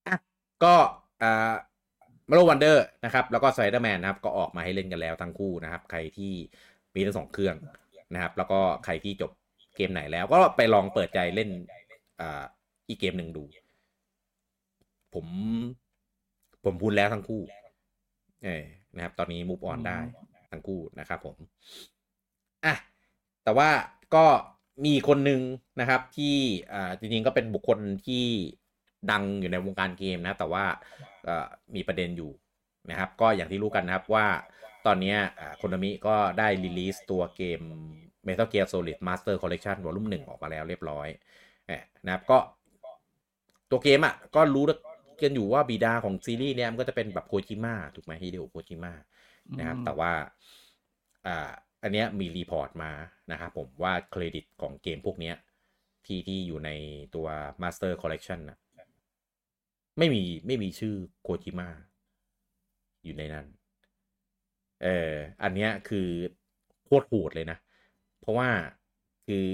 Speaker 1: อะก็อ่า มาโลวันเดอร์นะครับ แล้วก็ไ i เดอร์แมนนะครับ ก็ออกมาให้เล่นกันแล้วทั้งคู่นะครับ ใครที่มีทั้งสองเครื่องนะครับ แล้วก็ใครที่จบเกมไหนแล้วก็ไปลองเปิดใจเล่นอ่าอีกเกมหนึ่งดู ผม ผมพูดแล้วทั้งคู่ เออนะครับ ตอนนี้มูฟออนได้ทั้งคู่นะครับผม อะ แต่ว่าก็มีคนหนึ่งนะครับ ที่อ่าจริงๆก็เป็นบุคคลที่ดังอยู่ในวงการเกมนะ แต่ว่าเอ่อ มีประเด็นอยู่นะครับ ก็อย่างที่รู้กันนะครับว่าตอนนี้โคนามิก็ได้รีลีสตัวเกม Metal Gear Solid Master Collection Volume 1 ออกมาแล้วเรียบร้อยเอ่อนะครับก็ตัวเกมอะก็รู้กันอยู่ว่าบิดาของซีรีส์เนี้ยมันก็จะเป็นแบบโคจิมะถูกไหมฮิเดโอโคจิมะนะครับ
Speaker 2: อืม
Speaker 1: แต่ว่าอ่าอันเนี้ยมี report มานะครับผมว่าเครดิตของเกมพวกเนี้ยที่ที่อยู่ในตัว Master Collection นะ ไม่มีไม่มีชื่อโคจิมะอยู่ในนั้น เอออันเนี้ยคือโคตรโหดเลยนะ เพราะว่าคือ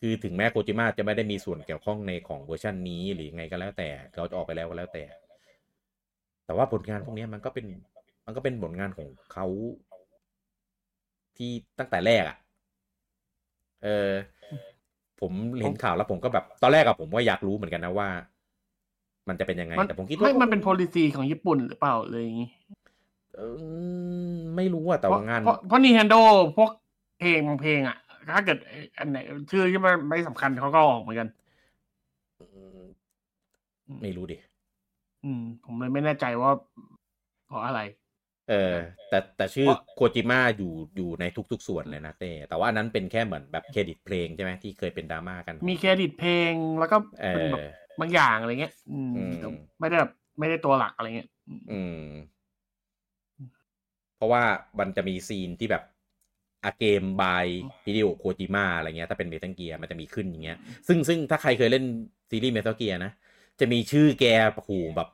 Speaker 1: คือถึงแม้โคจิมะจะไม่ได้มีส่วนเกี่ยวข้องในของเวอร์ชันนี้หรือไงก็แล้วแต่เขาจะออกไปแล้วก็แล้วแต่ แต่ว่าผลงานพวกนี้มันก็เป็นมันก็เป็นผลงานของเขาที่ตั้งแต่แรกอะ่ะ เออผมเห็นข่าวแล้วผมก็แบบตอนแรกอะผมก็อยากรู้เหมือนกันนะว่า มันจะเป็นยังไง
Speaker 2: มัน
Speaker 1: แต่ผมคิด
Speaker 2: ไม่
Speaker 1: ว่า
Speaker 2: มันเป็น policy ของญี่ปุ่นหรือเปล่าเลยอย่างงี้
Speaker 1: เออไม่รู้อะแต่
Speaker 2: เพราะ
Speaker 1: ว่างาน
Speaker 2: เพราะเพราะ Nintendo พวกเพลงบางเพลงอะถ้าเกิดอันไหนชื่อที่มันไม่สำคัญเขาก็ออกเหมือนกัน
Speaker 1: ไม่รู้ดิ
Speaker 2: อืม ผมเลยไม่แน่ใจว่าเพราะอะไร
Speaker 1: เออ แต่แต่ชื่อ
Speaker 2: เพราะ
Speaker 1: โคจิมะอยู่อยู่ในทุก ๆ ส่วนเลยนะเต้แต่ว่าอันนั้นเป็นแค่เหมือนแบบเครดิตเพลงใช่ไหมที่เคยเป็นดราม่ากัน
Speaker 2: มีเครดิตเพลงแล้วก็
Speaker 1: เอ
Speaker 2: เป็น
Speaker 1: อ
Speaker 2: แบบ บางอย่างอะไรเงี้ย อืม
Speaker 1: อืม
Speaker 2: แต่ไม่ได้แบบไม่ได้ตัวหลักอะไรเงี้ย
Speaker 1: อืม เพราะว่ามันจะมี scene ที่แบบ a game by Hideo Kojima อะไรเงี้ย ถ้าเป็น Metal Gear มันจะมีขึ้นอย่างเงี้ย ซึ่งซึ่งถ้าใครเคยเล่นซีรีส์ Metal Gear นะ จะมีชื่อแกโอ้โหแบบ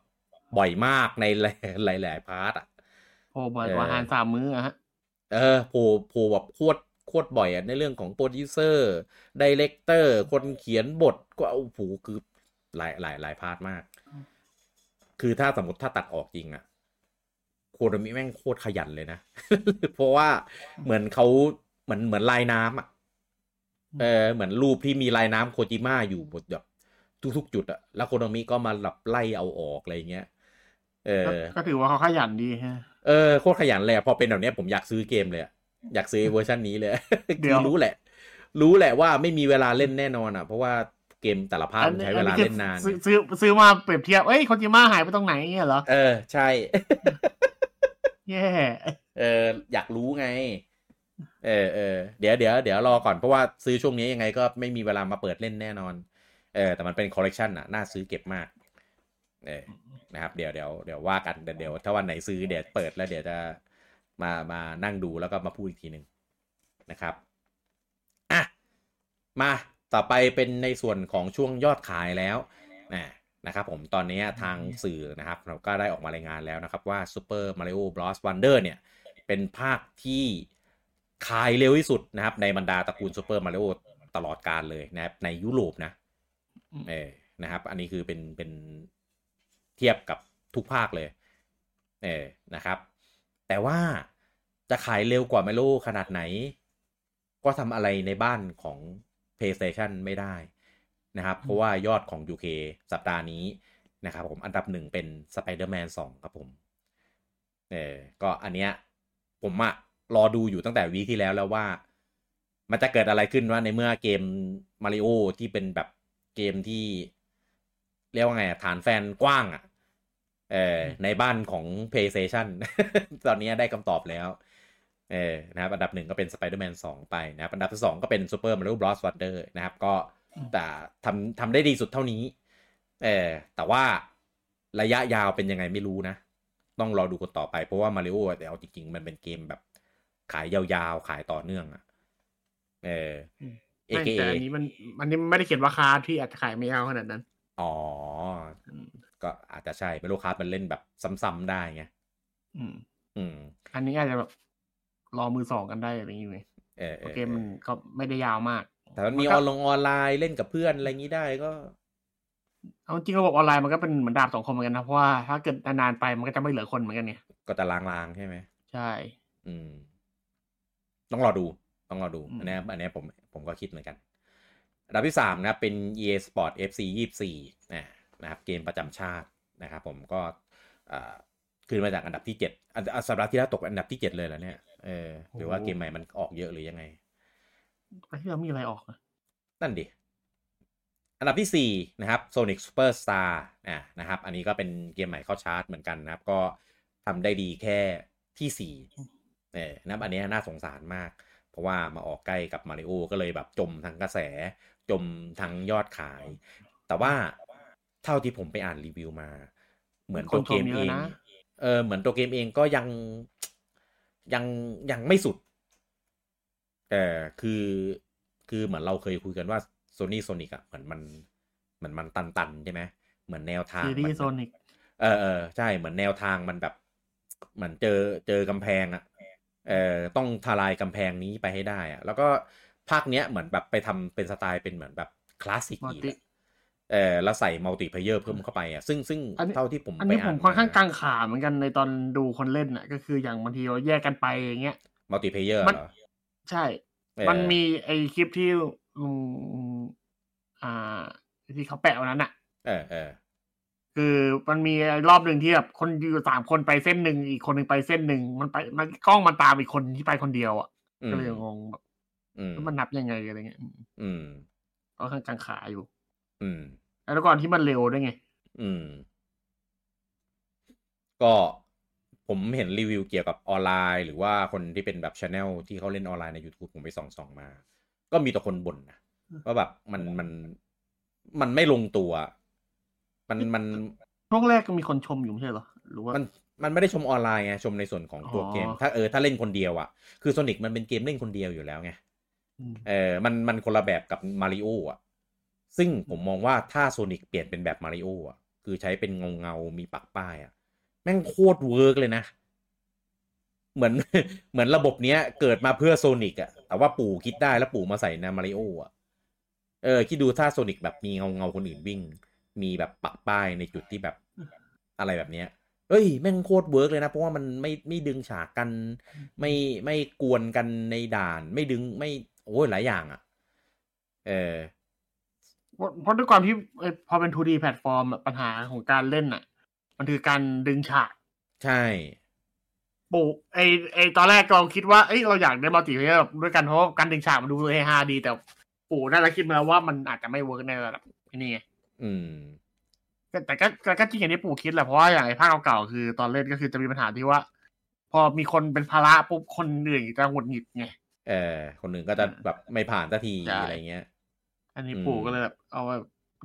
Speaker 1: บ่อยมากในหลายหลายๆ part อะ
Speaker 2: โอ้บ่อยกว่า
Speaker 1: เออ
Speaker 2: อาหารสามมื้ออะฮะ
Speaker 1: เออโผล่โผล่แบบโคตรโคตรบ่อยอะในเรื่องของ producer director คนเขียนบทก็โอ้โหคือ หลายหลายหลาย part มาก คือถ้าสมมติถ้าตัดออกจริงอะ Konami แม่งโคตรขยันเลยนะ เพราะว่าเหมือนเขาเหมือนเหมือนลายน้ำอะ เออเหมือนรูปที่มีลายน้ำโคจิมะอยู่หมดแบบทุกๆจุดอะแล้ว Konami ก็มานั่งไล่เอาออกอะไรเงี้ย เอ
Speaker 2: ก็
Speaker 1: อ
Speaker 2: ก็ถือว่าเขาขยันดีฮะ
Speaker 1: เออโคตรขยันเลยอะพอเป็นแบบเนี้ยผมอยากซื้อเกมเลยอะอยากซื้อเวอร์ชันนี้เลย
Speaker 2: เดี๋ยว
Speaker 1: คือรู้แหละ รู้แหละว่าไม่มีเวลาเล่นแน่นอนอะ เพราะว่า เกมแต่ละภาคมันใช้เวลา
Speaker 2: คือ
Speaker 1: เล่นนาน
Speaker 2: ซื้อซื้อซื้อมาเปรียบเทียบเอ้ยโคจิมะหายไปตรงไหนเนี่ยเหรอ
Speaker 1: เออ ใช่
Speaker 2: แย่
Speaker 1: เออ อยากรู้ไง เออเออเดี๋ยวเดี๋ยวเดี๋ยวรอก่อนเพราะว่าซื้อช่วงนี้ยังไงก็ไม่มีเวลามาเปิดเล่นแน่นอน เออ แต่มันเป็นคอลเลกชันอะ น่าซื้อเก็บมาก เออนะครับ เดี๋ยวเดี๋ยวเดี๋ยวว่ากันเดี๋ยวเดี๋ยวถ้าวันไหนซื้อเดี๋ยวเปิดแล้วเดี๋ยวจะมามานั่งดูแล้วก็มาพูดอีกทีหนึ่งนะครับ อะ มา ต่อไปเป็นในส่วนของช่วงยอดขายแล้วนะนะครับผมตอนนี้ทางสื่อนะครับเราก็ได้ออกมารายงานแล้วนะครับว่า Super Mario Bros. Wonder เนี่ย เป็นภาคที่ขายเร็วที่สุดนะครับ ในบรรดาตระกูล Super Mario ตลอดการเลยนะครับในยุโรปนะเออนะครับ อันนี้คือเป็นเป็นเทียบกับทุกภาคเลยเออนะครับ แต่ว่าจะขายเร็วกว่าเมโลขนาดไหน ก็ทำอะไรในบ้านของ PlayStation ไม่ได้นะครับ เพราะว่ายอดของ UK สัปดาห์นี้นะครับผมอันดับหนึ่งเป็น Spider-Man 2 ครับผมเออก็อันเนี้ยผมอะรอดูอยู่ตั้งแต่วีคที่แล้วแล้วว่า มันจะเกิดอะไรขึ้นว่าในเมื่อเกมมาริโอที่เป็นแบบเกมที่ เรียกว่าไงอะฐานแฟนกว้างอะเออในบ้านของ PlayStation ตอนนี้ได้คำตอบแล้ว เออนะครับอันดับหนึ่งก็เป็น Spider-Man 2 ไปนะครับอันดับที่สองก็เป็น Super Mario Bros. Wonder นะครับ ก็แต่ทำทำได้ดีสุดเท่านี้เออแต่ว่าระยะยาวเป็นยังไงไม่รู้นะ ต้องรอดูกันต่อไปเพราะว่ามาริโอแต่เอาจริง ๆ มันเป็นเกมแบบ ขายยาวๆ ขายต่อเนื่องอะเออ
Speaker 2: ไม่
Speaker 1: AKA
Speaker 2: แต่อันนี้มันมันนี่ไม่ได้เขียนว่าคาร์ดที่อาจจะขายไม่เอาขนาดนั้น
Speaker 1: อ๋อ
Speaker 2: อืม
Speaker 1: ก็อาจจะใช่ไม่รู้ครับมันเล่นแบบซ้ำๆได้ไง
Speaker 2: อืม
Speaker 1: อืม
Speaker 2: อันนี้อาจจะแบบ รอมือสองกันได้อะไรอย่างงี้ไหม
Speaker 1: เออเออ
Speaker 2: เกมมันก็ไม่ได้ยาวมาก
Speaker 1: แต่มันมี
Speaker 2: มัน
Speaker 1: อ
Speaker 2: ก็
Speaker 1: อนลงออนไลน์เล่นกับเพื่อนอะไรอย่างนี้ได้ก็
Speaker 2: เอาจริงระบบออนไลน์มันก็เป็นเหมือนดาบสองคมเหมือนกันนะเพราะว่าถ้าเกิดนานๆไปมันก็จะไม่เหลือคนเหมือนกันเนี่ย
Speaker 1: ก็จะลางๆใช่ไหม
Speaker 2: ใช่
Speaker 1: อืม ต้องรอดูต้องรอดู
Speaker 2: อืม
Speaker 1: อันเนี้ยอันเนี้ยผมผมก็คิดเหมือนกันอันดับที่สามนะครับเป็น EA Sport FC 24นะนะครับเกมประจำชาตินะครับผมก็อ่าขึ้นมาจากอันดับที่เจ็ดอันอะสัปดาห์ที่แล้วตกอันดับที่เจ็ดเลยแล้วเนี่ย เออ หรือว่าเกมใหม่มันออกเยอะหรือยังไง
Speaker 2: ประเทศเรามีอะไรออกอะ
Speaker 1: นั่นดิ อันดับที่ 4 นะครับ Sonic Superstar อะนะครับ อันนี้ก็เป็นเกมใหม่เข้าชาร์ตเหมือนกันนะครับ ก็ทำได้ดีแค่ที่ 4 เออนะครับอันนี้น่าสงสารมาก เพราะว่ามาออกใกล้กับมาริโอก็เลยแบบจมทั้งกระแส จมทั้งยอดขาย แต่ว่าเท่าที่ผมไปอ่านรีวิวมา เหมือนตัวเกมเอง เออเหมือนตัวเกมเองก็ยัง ยังยังไม่สุด แต่คือคือเหมือนเราเคยคุยกันว่าโซนี่โซนิกอะเหมือนมันเหมือนมันตันๆใช่ไหมเหมือนแนวทาง
Speaker 2: ซีรี
Speaker 1: มั
Speaker 2: ส์โซนิก
Speaker 1: เออเออใช่เหมือนแนวทางมันแบบเหมือนเจอเจอกำแพงอะเออต้องทลายกำแพงนี้ไปให้ได้อะแล้วก็ภาคเนี้ยเหมือนแบบไปทำเป็นสไตล์เป็นเหมือนแบบคลาสสิกอีกอะ เออแล้วใส่มัลติเพเยอร์เพิ่มเข้าไปอะซึ่งซึ่งเท่าที่ผม
Speaker 2: อัน
Speaker 1: ไป
Speaker 2: นี้ผ
Speaker 1: อ่าน
Speaker 2: มค่อนข้างกังขาเหมือนกันในตอนดูคนเล่นอะ ก็คืออย่างบางทีเราแยกกันไปอย่างเงี้ย
Speaker 1: มัลติเพเยอร์
Speaker 2: มัน
Speaker 1: เหรอ
Speaker 2: ใช่
Speaker 1: เออ
Speaker 2: มันมีไอคลิปที่ลุงอ่า ที่เขาแปะวันนั้นอะ
Speaker 1: เออเออ
Speaker 2: คือมันมีรอบหนึ่งที่แบบคนอยู่สามคนไปเส้นหนึ่งอีกคนหนึ่งไปเส้นหนึ่งมันไปมันกล้องมันตามอีกคนที่ไปคนเดียวอะ
Speaker 1: อืม
Speaker 2: ก็เลยงงแบบ
Speaker 1: อืม
Speaker 2: แล้วมันนับยังไงอะไรเงี้ยอืม
Speaker 1: อืม
Speaker 2: ก็ค่อนข้างกังขาอยู่
Speaker 1: อืม
Speaker 2: แล้วก่อนที่มันเร็วด้วยไง
Speaker 1: อืม ก็ผมเห็นรีวิวเกี่ยวกับออนไลน์ หรือว่าคนที่เป็นแบบช anel ที่เขาเล่นออนไลน์ใน YouTube ผมไปส่องส่องมา ก็มีแต่คนบ่นนะว่าแบบมันมันมันไม่ลงตัว มันมัน
Speaker 2: ช่วงแรกก็มีคนชมอยู่ไม่ใช่เหรอหรือว่า
Speaker 1: มันมันไม่ได้ชมออนไลน์ไงชมในส่วนของตัว
Speaker 2: อ๋อ
Speaker 1: เกม ถ้าเออถ้าเล่นคนเดียวอะคือ Sonic มันเป็นเกมเล่นคนเดียวอยู่แล้วไง
Speaker 2: อืม
Speaker 1: เออมันมันคนละแบบกับมาริโออะ ซึ่งผมมองว่าถ้า Sonic เปลี่ยนเป็นแบบมาริโออะ คือใช้เป็นเงาเงามีปักป้ายอะ แม่งโคตร work เลยนะ เหมือนเหมือนระบบเนี้ย เกิดมาเพื่อ Sonic อะ แต่ว่าปู่คิดได้แล้วปู่มาใส่ในมาริโออะ เออ คิดดูถ้า Sonic แบบมีเงาเงาคนอื่นวิ่ง มีแบบปักป้ายในจุดที่แบบอะไรแบบเนี้ยเอ้ยแม่งโคตร work เลยนะ เพราะว่ามันไม่ไม่ดึงฉากกัน ไม่ไม่กวนกันในด่าน ไม่ดึงไม่โอ้ยหลายอย่างอะ เออ
Speaker 2: เพราะเพราะด้วยความที่เอ่อพอเป็น 2D แพลตฟอร์มอะปัญหาของการเล่นอะ มันคือการดึงฉาก
Speaker 1: ใช่
Speaker 2: ปูไอไอตอนแรกเราคิดว่าเอ้ยเราอยากได้ multiplayer ด้วยกันเพราะว่าการดึงฉากมันดูเฮฮาดีแต่ปู่น่าจะคิดมาแล้วว่ามันอาจจะไม่ work ในระดับนี้ไง
Speaker 1: อืม
Speaker 2: แต่แต่ก็แต่ก็จริงอย่างที่ปู่คิดแหละเพราะว่าอย่างไอภาคเก่าๆคือตอนเล่นก็คือจะมีปัญหาที่ว่า พอมีคนเป็นภาระปุ๊บคนอื่นจะหงุดหงิดไง
Speaker 1: เออคนหนึ่งก็จะแบบไม่ผ่านสักที
Speaker 2: ใช่
Speaker 1: อะไรเงี้ย
Speaker 2: อันนี้
Speaker 1: อืม
Speaker 2: ปู่ก็เลยแบบเอาว่า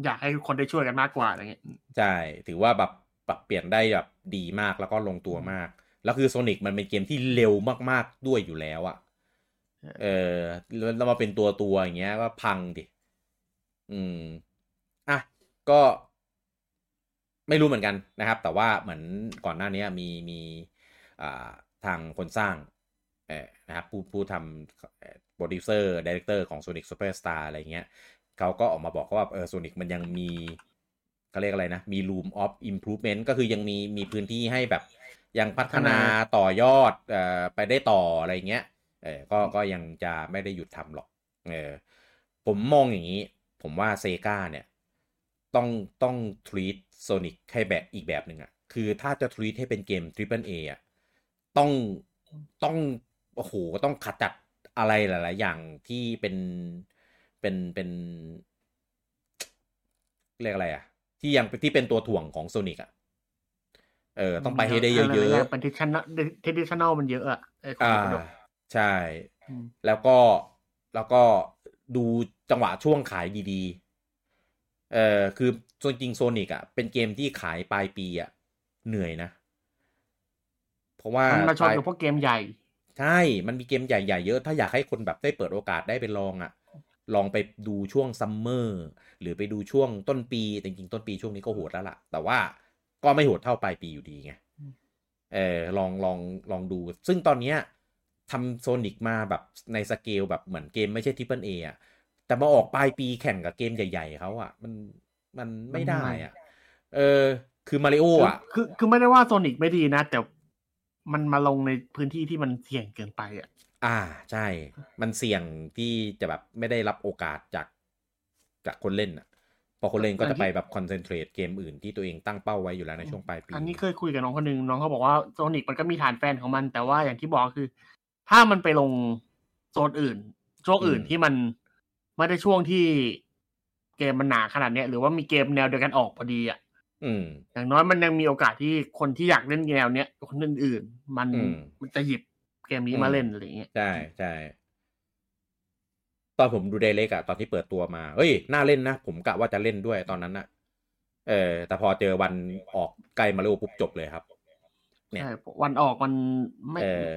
Speaker 2: อยากให้คนได้ช่วยกันมากกว่าอะไรเงี้ย
Speaker 1: ใช่ถือว่าแบบปรับเปลี่ยนได้แบบดีมากแล้วก็ลงตัวมาก แล้วคือโซนิกมันเป็นเกมที่เร็วมากๆด้วยอยู่แล้วอะเออแล้วมาเป็นตัวตัวๆอย่างเงี้ยก็พังดิอืมอะก็ไม่รู้เหมือนกันนะครับ แต่ว่าเหมือนก่อนหน้านี้มีมีอ่าทางคนสร้างเออนะครับผู้ผู้ทำ producer director ของ Sonic Superstars อะไรเงี้ย เขาก็ออกมาบอกว่าเออ Sonic มันยังมีเขาเรียกอะไรนะ มี room of improvement ก็คือยังมีมีพื้นที่ให้แบบยังพัฒนาต่อยอดเอ่อไปได้ต่ออะไรเงี้ยเออก็ก็ยังจะไม่ได้หยุดทำหรอกเออผมมองอย่างนี้ ผมว่า Sega เนี่ย ต้องต้องtreat Sonic ให้แบบอีกแบบหนึ่งอะคือถ้าจะ treat ให้เป็นเกม Triple A อะต้องต้องโอ้โหก็ต้องขัดจัดอะไรหลาย ๆ อย่างที่เป็น เป็นเป็นเรียกอะไรอะ ที่ยังที่เป็นตัวถ่วงของ Sonic อะเออต้องไปให้ได้เยอะ
Speaker 2: ๆเป็น tradition traditional มันเยอะอะไอ้ของ
Speaker 1: อ่า
Speaker 2: กระโดด
Speaker 1: ใช่
Speaker 2: อืม
Speaker 1: แล้วก็แล้วก็ดูจังหวะช่วงขายดีๆ เออคือจริงโซนิกอะ เป็นเกมที่ขายปลายปีอะ เหนื่อยนะ เพราะว่า
Speaker 2: มันมาชน
Speaker 1: ปลาย
Speaker 2: กับพวกเกมใหญ่
Speaker 1: ใช่ มันมีเกมใหญ่ๆเยอะ ถ้าอยากให้คนแบบได้เปิดโอกาสได้ไปลองอะ ลองไปดูช่วงซัมเมอร์หรือไปดูช่วงต้นปีจริงๆต้นปีช่วงนี้ก็โหดแล้วล่ะ แต่ว่าก็ไม่โหดเท่าปลายปีอยู่ดีไง
Speaker 2: อืม
Speaker 1: เออลองลองลองดู ซึ่งตอนเนี้ยทำ Sonic มาแบบในสเกลแบบเหมือนเกมไม่ใช่ Triple A แต่มาออกปลายปีแข่งกับเกมใหญ่ ๆเขาอะมันมันไม่ได้อะ เออ คือมาริโออะ
Speaker 2: คือคือไม่ได้ว่า Sonic ไม่ดีนะ แต่มันมาลงในพื้นที่ที่มันเสี่ยงเกินไปอะ
Speaker 1: อ่าใช่ มันเสี่ยงที่จะแบบไม่ได้รับโอกาสจากจากคนเล่นอะ พอคนเล่นก็จะไปแบบ concentrate เกมอื่นที่ตัวเองตั้งเป้าไว้อยู่แล้วในช่วงปลายปี
Speaker 2: อันนี้เคยคุยกับน้องคนหนึ่งน้องเขาบอกว่าโซนิกมันก็มีฐานแฟนของมัน แต่ว่าอย่างที่บอกคือ ถ้ามันไปลงโซนอื่นช่วงอื่นที่มันไม่ได้ช่วงที่เกมมันหนาขนาดเนี้ยหรือว่ามีเกมแนวเดียวกันออกพอดีอะ
Speaker 1: อืม
Speaker 2: อย่างน้อยมันยังมีโอกาสที่คนที่อยากเล่นแนวเนี้ยคนอื่นๆมัน
Speaker 1: อืม
Speaker 2: มันจะหยิบ เกมนี้
Speaker 1: อืม
Speaker 2: มาเล่นอะไรอย่างเงี้ย
Speaker 1: ใช่ใช่ตอนผมดูเดเล็กอะตอนที่เปิดตัวมาเฮ้ยน่าเล่นนะ ผมกะว่าจะเล่นด้วยตอนนั้นอะเออ แต่พอเจอวันออกใกล้มาเร็วปุ๊บจบเลยครับ เนี่ย
Speaker 2: ใช่วันออกมันไม่
Speaker 1: เออ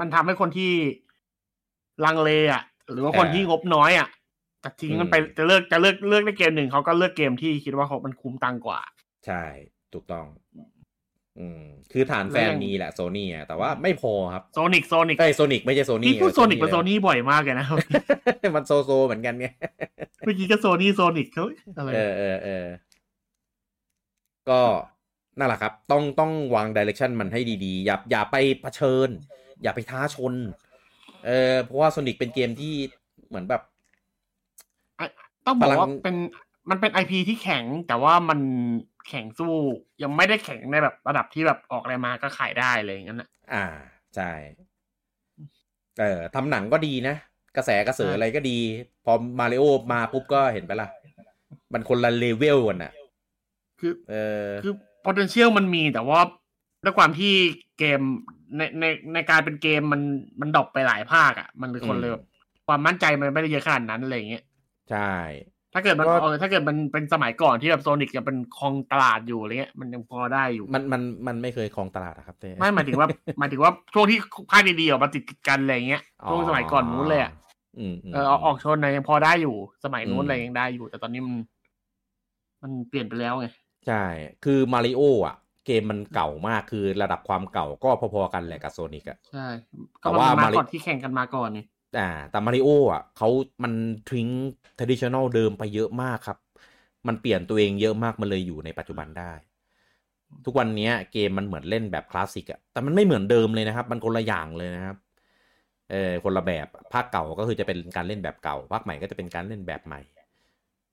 Speaker 2: มันทำให้คนที่ลังเลอะหรือว่าคน
Speaker 1: เออ
Speaker 2: ที่งบน้อยอะจะทิ้งมันไป
Speaker 1: อืม
Speaker 2: จะเลือกจะเลือกเลือกได้เกมหนึ่งเขาก็เลือกเกมที่คิดว่าเขามันคุ้มตังกว่า
Speaker 1: ใช่ ถูกต้อง อืมคือฐานแฟน
Speaker 2: แล้วยัง
Speaker 1: มีแหละโซนี่อะแต่ว่าไม่พอครับ
Speaker 2: Sonic Sonic
Speaker 1: ไอ้ Sonic ไม่ใช่โซนี่
Speaker 2: พี่พูด Sonic เป็นโซนี่บ่อยมากเลยนะ
Speaker 1: มันโซโซเหมือนกันไง
Speaker 2: เมื่อกี้ก็โซนี่โซนิกเขาอะไร
Speaker 1: เออเออเออก็นั่นแหละครับ ต้องต้องวางดิเรกชันมันให้ดีๆ อย่าอย่าไปเผชิญ อย่าไปท้าชน เออเพราะว่าโซนิกเป็นเกมที่เหมือนแบบ
Speaker 2: ต้องบอกว่า
Speaker 1: พลัง
Speaker 2: เป็นมันเป็นไอพีที่แข็งแต่ว่ามัน แข็งสู้ ยังไม่ได้แข็งในแบบระดับที่แบบออกอะไรมาก็ขายได้เลยอย่างนั้นนะ
Speaker 1: อ่าใช่เออทำหนังก็ดีนะ กระแสกระเสืออะไรก็ดี พอมาริโอมาปุ๊บก็เห็นไปละมันคนละเลเวลกันอะ
Speaker 2: คือ
Speaker 1: เออ
Speaker 2: คือ potential มันมีแต่ว่าด้วยความที่เกมในในในการเป็นเกมมันมัน drop ไปหลายภาคอะ่ะ มันเลยคนเลยแบบความมั่นใจมันไม่ได้เยอะขนาดนั้นอะไรอย่างเงี้ย
Speaker 1: ใช่
Speaker 2: ถ้าเกิดมัน
Speaker 1: ก็
Speaker 2: เออถ้าเกิดมันเป็นสมัยก่อนที่แบบ Sonic ยังเป็นครองตลาดอยู่อะไรเงี้ยมันยังพอได้อยู่
Speaker 1: มันมันมันไม่เคยครองตลาดอะครับเต้
Speaker 2: ไม่หมายถึงว่าหมายถึงว่าช่วงที่ภาคดีๆออกมาติดกันอะไรเงี้ยช่วงสมัยก่อนนู้นเลยอะ
Speaker 1: อืมม
Speaker 2: เออเอาออกชนนะยังพอได้อยู่ สมัยนู้
Speaker 1: อื
Speaker 2: น
Speaker 1: ม
Speaker 2: อะไรยังได้อยู่ แต่ตอนนี้มัน มันเปลี่ยนไปแล้วไง
Speaker 1: ใช่ คือมาริโออะ เกมมันเก่ามากคือระดับความเก่าก็พอๆกันแหละกับโซนิกอะ
Speaker 2: ใช่
Speaker 1: แต่
Speaker 2: ก็
Speaker 1: ว่า
Speaker 2: มันมา
Speaker 1: มาริ
Speaker 2: ก่อนที่แข่งกันมาก่อนนี่
Speaker 1: อ่าแต่มาริโออะเขามันทิ้ง traditional เดิมไปเยอะมากครับ มันเปลี่ยนตัวเองเยอะมากมันเลยอยู่ในปัจจุบันได้ ทุกวันเนี้ยเกมมันเหมือนเล่นแบบคลาสสิกอะแต่มันไม่เหมือนเดิมเลยนะครับ มันคนละอย่างเลยนะครับเออคนละแบบภาคเก่าก็คือจะเป็นการเล่นแบบเก่าภาคใหม่ก็จะเป็นการเล่นแบบใหม่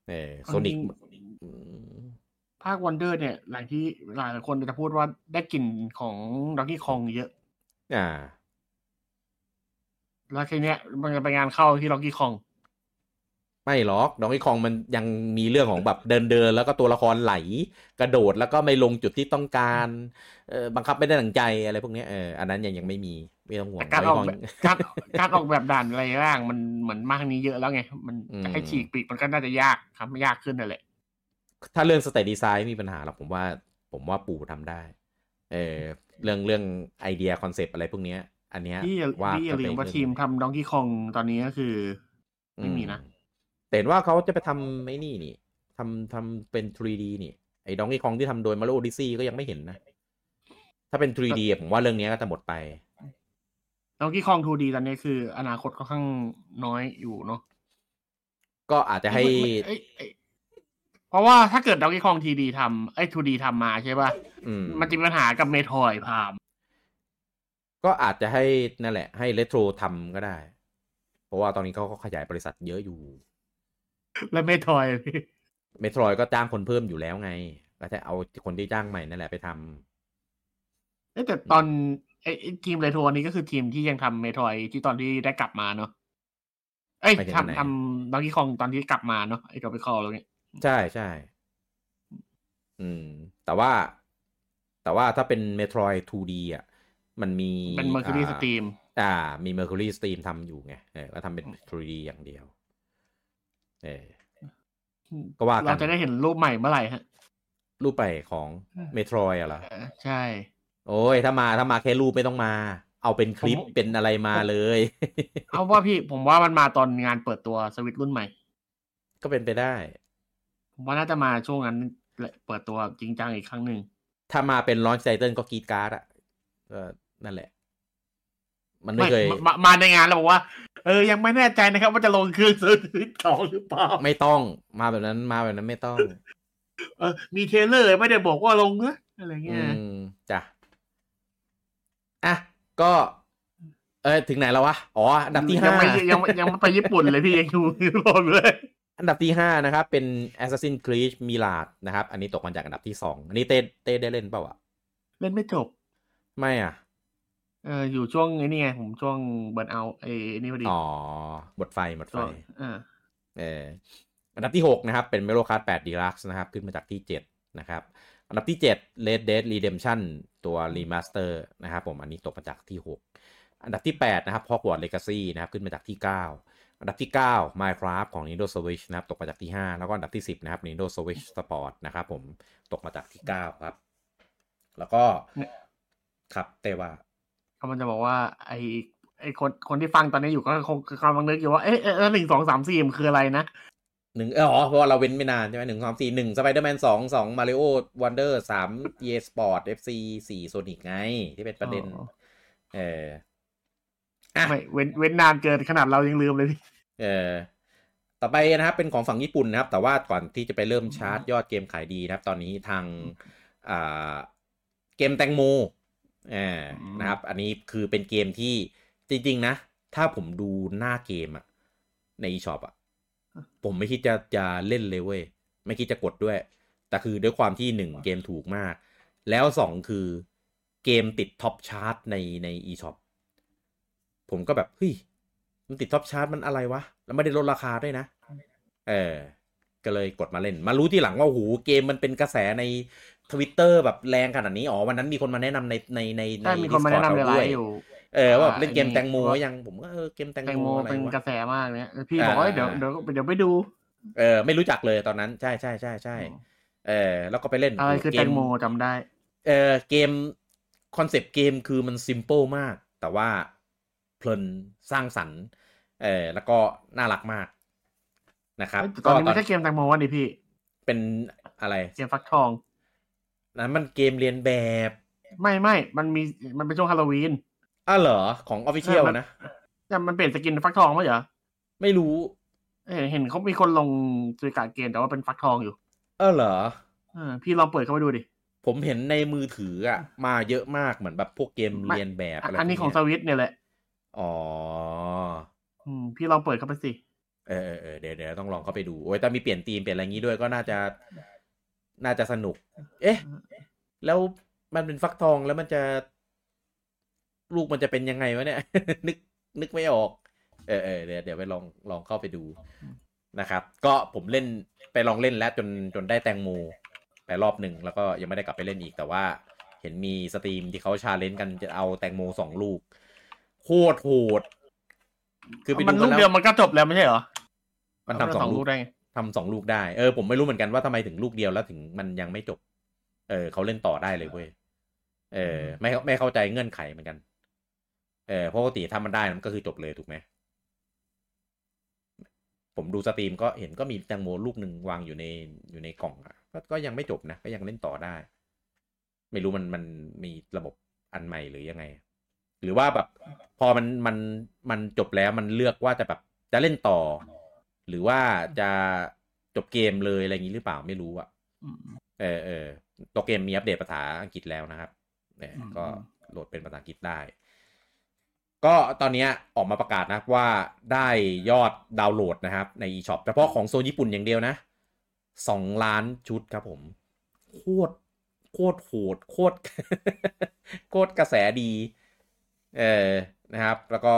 Speaker 1: เออ Sonic
Speaker 2: ภาค Wonder เนี่ยหลายที่หลายคนจะพูดว่าได้กลิ่นของ Donkey Kong เยอะ
Speaker 1: อ่า
Speaker 2: แล้วทีเนี้ยมันจะไปงานเข้าที่ Donkey Kong
Speaker 1: ไม่หรอก Donkey Kong มันยังมีเรื่องของแบบเดินเดินๆแล้วก็ตัวละครไหล กระโดดแล้วก็ไม่ลงจุดที่ต้องการเออบังคับไม่ได้ดังใจอะไรพวกเนี้ยเอออันนั้นยังยังไม่มีไม่ต้องห่วง
Speaker 2: แต่การออก
Speaker 1: Donkey
Speaker 2: แบบ
Speaker 1: Kong
Speaker 2: การการออกแบบด่านอะไรบ้างมันเหมือนมากนี้เยอะแล้วไง มัน
Speaker 1: อืม
Speaker 2: จะให้ฉีกอีกมันก็น่าจะยากทำยากขึ้นนั่นแหละ
Speaker 1: ถ้าเรื่อง stage design ไม่มีปัญหาหรอกผมว่า ผมว่าปู่ทำได้ เออเรื่องเรื่องไอเดีย concept อะไรพวกเนี้ย อันเนี้ย
Speaker 2: ที่อย่า
Speaker 1: ว่า
Speaker 2: ที่อย่าลืมว่าทีมทำ Donkey Kongตอนนี้ก็คือ ไม่มีนะ
Speaker 1: แต่เห็นว่าเขาจะไปทำไอ้นี่นี่ทำทำเป็น 3D นี่ ไอ้ดองกี้คองที่ทำโดยมา r โอดิซี่ก็ยังไม่เห็นนะ ถ้าเป็น 3D อะผมว่าเรื่องเนี้ยก็จะหมดไป
Speaker 2: ด็อกกี้คอง 2D ตอนนี้คือ อนาคตค่อนข้างน้อยอยู่เนาะ
Speaker 1: ก็อาจจะให้
Speaker 2: เอ้ยเอ้ยเพราะว่าถ้าเกิดด็อกกี้คองทีดีทำไอ้ 2D ทำมาใช่ป่ะ
Speaker 1: อืม
Speaker 2: มันจะมีปัญหากับเมทอยพาม
Speaker 1: ก็อาจจะให้นั่นแหละ ให้เลโทรทำก็ได้ เพราะว่าตอนนี้เขาก็ขยายบริษัทเยอะอยู่
Speaker 2: และเมทอย
Speaker 1: เมโทรยก็จ้างคนเพิ่มอยู่แล้วไง ก็จะเอาคนที่จ้างใหม่นั่นแหละไปทำ
Speaker 2: เอ้ยแต่ตอนไอ้ไอ้ทีมเรโทรนี้ก็คือทีมที่ยังทำเมโทรที่ตอนที่ได้กลับมาเนาะเอ้ย
Speaker 1: หมายถึงอันไหน
Speaker 2: ทำทำดองกี้คองตอนที่กลับมาเนาะไอ้กับไปคอแล้วเนี่ย
Speaker 1: ใช่ใช่อืม แต่ว่า แต่ว่าถ้าเป็น Metroid 2D อะ มันมี
Speaker 2: เป็น Mercury Steam อ่า
Speaker 1: มี Mercury Steam ทำอยู่ไงเออก็ทำเป็น 3D อย่างเดียว เออก็ว่ากัน
Speaker 2: เราจะได้เห็นรูปใหม่เมื่อไหร่ฮะ
Speaker 1: รูปไปของ Metroid อะเหรอ
Speaker 2: เออใช่
Speaker 1: โอ้ยถ้ามาถ้ามาแค่รูปไม่ต้องมา เอาเป็นคลิป
Speaker 2: ผม
Speaker 1: เป็นอะไรมาเลย
Speaker 2: เอาว่าพี่ผมว่ามันมาตอนงานเปิดตัวสวิตรุ่นใหม่
Speaker 1: ก็เป็นไปได้
Speaker 2: ผมว่าน่าจะมาช่วงนั้นแหละเปิดตัวจริงจังอีกครั้งหนึ่ง
Speaker 1: ถ้ามาเป็น launch title ก็กรีดการ์ดอะก็ นั่นแหละ มันไม่
Speaker 2: ไม่
Speaker 1: เคย
Speaker 2: มามาในงานแล้วบอกว่า เออยังไม่แน่ใจนะครับ ว่าจะลงเครื่องสวิตสองหรือเปล่า
Speaker 1: ไม่ต้อง มาแบบนั้นมาแบบนั้นไม่ต้อง
Speaker 2: เออ มีเทรลเลอร์ไม่ได้บอกว่าลงนะอะไร
Speaker 1: อื
Speaker 2: เงี้ย
Speaker 1: มจ้ะอะก็ เออถึงไหนแล้ววะอ๋ออันดับที่
Speaker 2: ยั
Speaker 1: ห้า
Speaker 2: ไม่ยังไม่ยังไม่ไปญี่ปุ่นเลยพี่ยังอยู่ยุโรปเลย
Speaker 1: อันดับที่ห้านะครับ เป็น Assassin's Creed Mirage นะครับ อันนี้ตกมาจากอันดับที่สองอันนี้เต้เต้ได้เล่นเปล่าอะ
Speaker 2: เล่นไม่จบ
Speaker 1: ไม่อะ
Speaker 2: เอออยู่ช่วงไอ้นี่ไงผมช่วงเบิร์นเอาไอ้นี่พอดี
Speaker 1: อ๋อหมดไฟหมดไฟ
Speaker 2: ช่วงอ่า
Speaker 1: เอออันดับที่ 6 นะครับ เป็น Mario Kart 8 Deluxe นะครับ ขึ้นมาจากที่ 7 นะครับ อันดับที่ 7 Red Dead Redemption ตัว Remaster นะครับผมอันนี้ตกมาจากที่ 6 อันดับที่ 8 นะครับ Hogwarts Legacy นะครับ ขึ้นมาจากที่ 9 อันดับที่ 9 Minecraft ของ Nintendo Switch นะครับ ตกมาจากที่ 5 แล้วก็อันดับที่ 10 นะครับ Nintendo Switch Sport นะครับผมตกมาจากที่ 9 ครับ แล้วก็ครับเต้ว่า
Speaker 2: เขา มันจะบอกว่า ไอ้ไอ้คนคนที่ฟังตอนนี้อยู่ก็คงกำลังนึกอยู่ว่าเอ๊ะเอ๊ะเอ๊ะหนึ่งสองสามสี่มันคืออะไรนะ
Speaker 1: หนึ่งเอออ๋อเพราะว่าเราเว้นไม่นานใช่ไหมหนึ่งสองสี่หนึ่งสไปเดอร์แมนสองสอง Mario Wonder สาม EA Sports FC สี่ Sonic ไง ที่เป็นประเด็น
Speaker 2: อ๋อ
Speaker 1: เอออะ
Speaker 2: ไม่เว้นเว้นนานเกินขนาดเรายังลืมเลยพี่
Speaker 1: เออต่อไปนะครับ เป็นของฝั่งญี่ปุ่นนะครับ แต่ว่าก่อนที่จะไปเริ่มชาร์จยอดเกมขายดีนะครับ ตอนนี้ทางอ่าเกมแตงโมเออนะครับ อันนี้คือเป็นเกมที่จริง ๆ นะ ถ้าผมดูหน้าเกมอะใน eShop อะผมไม่คิดจะจะเล่นเลยเว้ย ไม่คิดจะกดด้วย แต่คือด้วยความที่หนึ่งเกมถูกมาก แล้วสองคือเกมติด top chart ในใน eShop ผมก็แบบเฮ้ยมันติด top chart มันอะไรวะ แล้วไม่ได้ลดราคาด้วยนะ เออ ก็เลยกดมาเล่น มารู้ทีหลังว่าโอ้โหเกมมันเป็นกระแสใน ทวิตเตอร์แบบแรงขนาดนี้อ๋อวันนั้นมีคนมาแนะนำในในในใน
Speaker 2: ใช่มีคนมาแนะนำใน
Speaker 1: Discord
Speaker 2: ไล
Speaker 1: เราด้วย
Speaker 2: อยู่
Speaker 1: เออว่าแบบ
Speaker 2: อ่า
Speaker 1: เล่นเกม
Speaker 2: ไอ้นี่
Speaker 1: แตงโม
Speaker 2: ว่า
Speaker 1: ยังผมก็เออเกมแตง
Speaker 2: แตง
Speaker 1: โม
Speaker 2: โม
Speaker 1: อะไร
Speaker 2: เป็นก
Speaker 1: วะ
Speaker 2: ระแสมากเนี่ยพี่บอกว่า
Speaker 1: อ่า
Speaker 2: เดี๋ยวเดี๋ยวเดี๋ยวไปดู
Speaker 1: เออไม่รู้จักเลยตอนนั้นใช่ใช่ใช่ใช่เออแล้วก็ไปเล่น
Speaker 2: อะไรคือ
Speaker 1: เกม
Speaker 2: แตงโมจำได้
Speaker 1: เออเกม concept เกมคือมัน simple มาก แต่ว่าเพลินสร้างสรรค์เออแล้วก็น่ารักมากนะครับ
Speaker 2: ตอนนี้ไม่ใช่เกมแตงโมวันดิพี่
Speaker 1: เป็นอะไร
Speaker 2: เกมฟักทอง
Speaker 1: นั้นมันเกมเลียนแบบ
Speaker 2: ไม่ไม่มันมีมันเป็นช่วงฮาโลวีน
Speaker 1: อ้าวเหรอ ของออฟฟิเชียล
Speaker 2: เออมัน
Speaker 1: นะ
Speaker 2: แต่มันเปลี่ยน skin ฟักทองไหมเหรอ
Speaker 1: ไม่รู้
Speaker 2: เอ้ยเห็นเขามีคนลงซื้อการดเกมแต่ว่าเป็นฟักทองอยู่
Speaker 1: เออเหรอ
Speaker 2: เออพี่ลองเปิดเข้าไปดูดิ
Speaker 1: ผมเห็นในมือถืออะ มาเยอะมากเหมือนแบบพวกเกม
Speaker 2: ไม่
Speaker 1: เรียนแบบอะไร
Speaker 2: อันนี้
Speaker 1: พ
Speaker 2: ข
Speaker 1: ว
Speaker 2: อง
Speaker 1: ก
Speaker 2: ส
Speaker 1: เย
Speaker 2: วิตเนี่ยแหละ
Speaker 1: อ๋อ
Speaker 2: อืมพี่ลองเปิดเข้าไปสิ
Speaker 1: เออเออเออเดี๋ยวเดี๋ยวต้องลองเข้าไปดู โอ้ยแต่มีเปลี่ยนธีมเปลี่ยนอะไรงี้ด้วยก็น่าจะ น่าจะสนุก เอ๊ะ แล้วมันเป็นฟักทองแล้วมันจะ ลูกมันจะเป็นยังไงวะเนี่ย นึกนึกไม่ออก เออเออเดี๋ยวเดี๋ยวไปลองลองเข้าไปดูนะครับ ก็ผมเล่นไปลองเล่นแล้วจนจนได้แตงโมไปรอบหนึ่งแล้วก็ยังไม่ได้กลับไปเล่นอีกแต่ว่า เห็นมี stream ที่เขา challenge กันจะเอาแตงโมสองลูก โคตรโหด คือไปดูมั
Speaker 2: น
Speaker 1: กั
Speaker 2: ลู
Speaker 1: น
Speaker 2: ก
Speaker 1: แล้ว
Speaker 2: เดียวแล้วมันก็จบแล้วไม่ใช่เหรอ
Speaker 1: มันทำสองลูก
Speaker 2: ได้ไง
Speaker 1: ทำสองลูกได้ เออ ผมไม่รู้เหมือนกันว่าทำไมถึงลูกเดียวแล้วถึงมันยังไม่จบ เออเขาเล่นต่อได้เลยเว้ย เออ ไม่ไม่เข้าใจเงื่อนไขเหมือนกัน เออเพราะปกติถ้ามันได้มันก็คือจบเลยถูกไหม ผมดูสตรีมก็เห็นก็มีแตงโมลูกหนึ่งวางอยู่ในอยู่ในกล่องอะก็ก็ยังไม่จบนะ ก็ยังเล่นต่อได้ ไม่รู้มันมันมีระบบอันใหม่หรือยังไง หรือว่าแบบพอมันมันมันจบแล้วมันเลือกว่าจะแบบจะเล่นต่อ หรือว่าจะจบเกมเลยอะไรอย่างนี้หรือเปล่าไม่รู้อะ
Speaker 2: อืม
Speaker 1: เออเออตัวเกมมีอัปเดตภาษาอังกฤษแล้วนะครับเนี่ย
Speaker 2: อืม
Speaker 1: ก็โหลดเป็นภาษาอังกฤษได้ ก็ตอนเนี้ยออกมาประกาศนะว่าได้ยอดดาวน์โหลดนะครับใน eShop เฉพาะของโซนญี่ปุ่นอย่างเดียวนะสองล้านชุดครับผม โคตรโคตรโหดโคตรโคตรกระแสดี เออนะครับ แล้วก็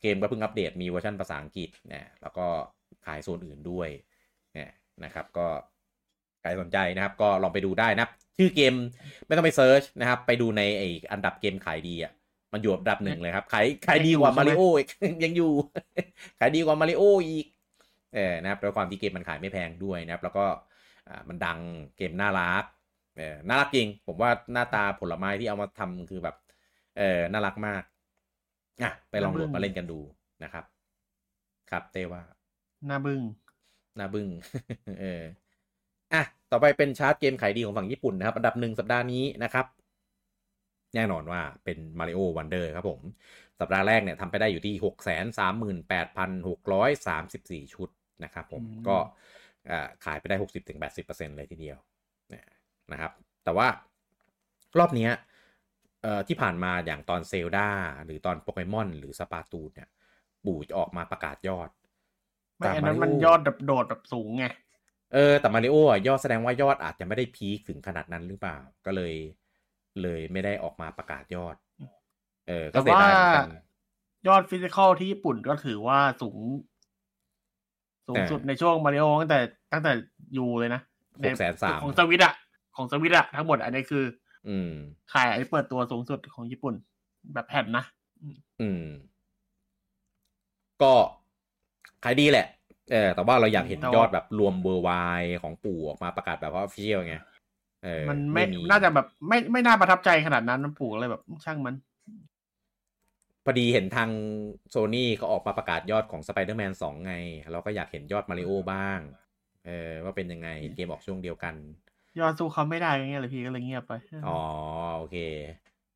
Speaker 1: เกมก็เพิ่งอัปเดตมีเวอร์ชันภาษาอังกฤษนะแล้วก็ขายโซนอื่นด้วยเนี่ยนะครับก็ใครสนใจนะครับก็ลองไปดูได้นะครับ ชื่อเกมไม่ต้องไป search นะครับ ไปดูในไออันดับเกมขายดีอะมันอยู่อันดับหนึ่งเลยครับขายขายดีกว่ามาริโออีกยังอยู่ ขายดีกว่ามาริโออีกเออนะครับด้วยความที่เกมมันขายไม่แพงด้วยนะครับ แล้วก็อ่ามันดังเกมน่ารักเออน่ารักจริง ผมว่าหน้าตาผลไม้ที่เอามาทำคือแบบเออน่ารักมาก อะไปลองโหลดมาเล่นกันดูนะครับ ครับเต้ว่า
Speaker 2: หน้าบึ้ง
Speaker 1: หน้าบึ้งเอออะต่อไปเป็นชาร์ตเกมขายดีของฝั่งญี่ปุ่นนะครับ อันดับหนึ่งสัปดาห์นี้นะครับ แน่นอนว่าเป็น Mario Wonder ครับผม สัปดาห์แรกเนี่ยทำไปได้อยู่ที่ 6 3 8 6 3 4 ชุดนะครับผมก็ขายไปได้ 60-80%เลยทีเดียวนะครับ แต่ว่ารอบนี้ ที่ผ่านมาอย่างตอนเซลดาหรือตอนโปเกมอนหรือ Splatoon เนี่ย ปู่จะออกมาประกาศยอด
Speaker 2: แต่อันนั้นมันยอดแบบโดดแบบสูงไง
Speaker 1: เออแต่มาริโอะยอดแสดงว่ายอดอาจจะไม่ได้ peak ถึงขนาดนั้นหรือเปล่า ก็เลย เลยไม่ได้ออกมาประกาศยอด เออ ก็เสียดายเหมือนกัน
Speaker 2: ยอด physical ที่ญี่ปุ่นก็ถือว่าสูง สูงสุดในช่วงมาริโอตั้งแต่ตั้งแต่ U เลยนะ
Speaker 1: หกแสนสาม
Speaker 2: ของสวิตอะของสวิตอะทั้งหมดอันนี้คือ
Speaker 1: อืม
Speaker 2: ขายอันนี้เปิดตัวสูงสุดของญี่ปุ่น แบบแผ่นนะ
Speaker 1: อืม ก็ขายดีแหละ เออ แต่ว่าเราอยากเห็นยอดแบบรวมเบอร์วายของปู่ออกมาประกาศแบบว่าออฟฟิเชียลไงเออ
Speaker 2: มันไม่น่าจะแบบไม่ไม่น่าประทับใจขนาดนั้นมันปู่เลยแบบช่างมัน
Speaker 1: พอดีเห็นทางโซนี่เขาออกมาประกาศยอดของ Spider-Man 2ไง เราก็อยากเห็นยอดมาริโอบ้าง เออว่าเป็นยังไงเกมออกช่วงเดียวกัน
Speaker 2: ยอดสู้เขาไม่ได้เงี้ยเลยพี่ก็เลยเงียบไป
Speaker 1: อ๋อโอเค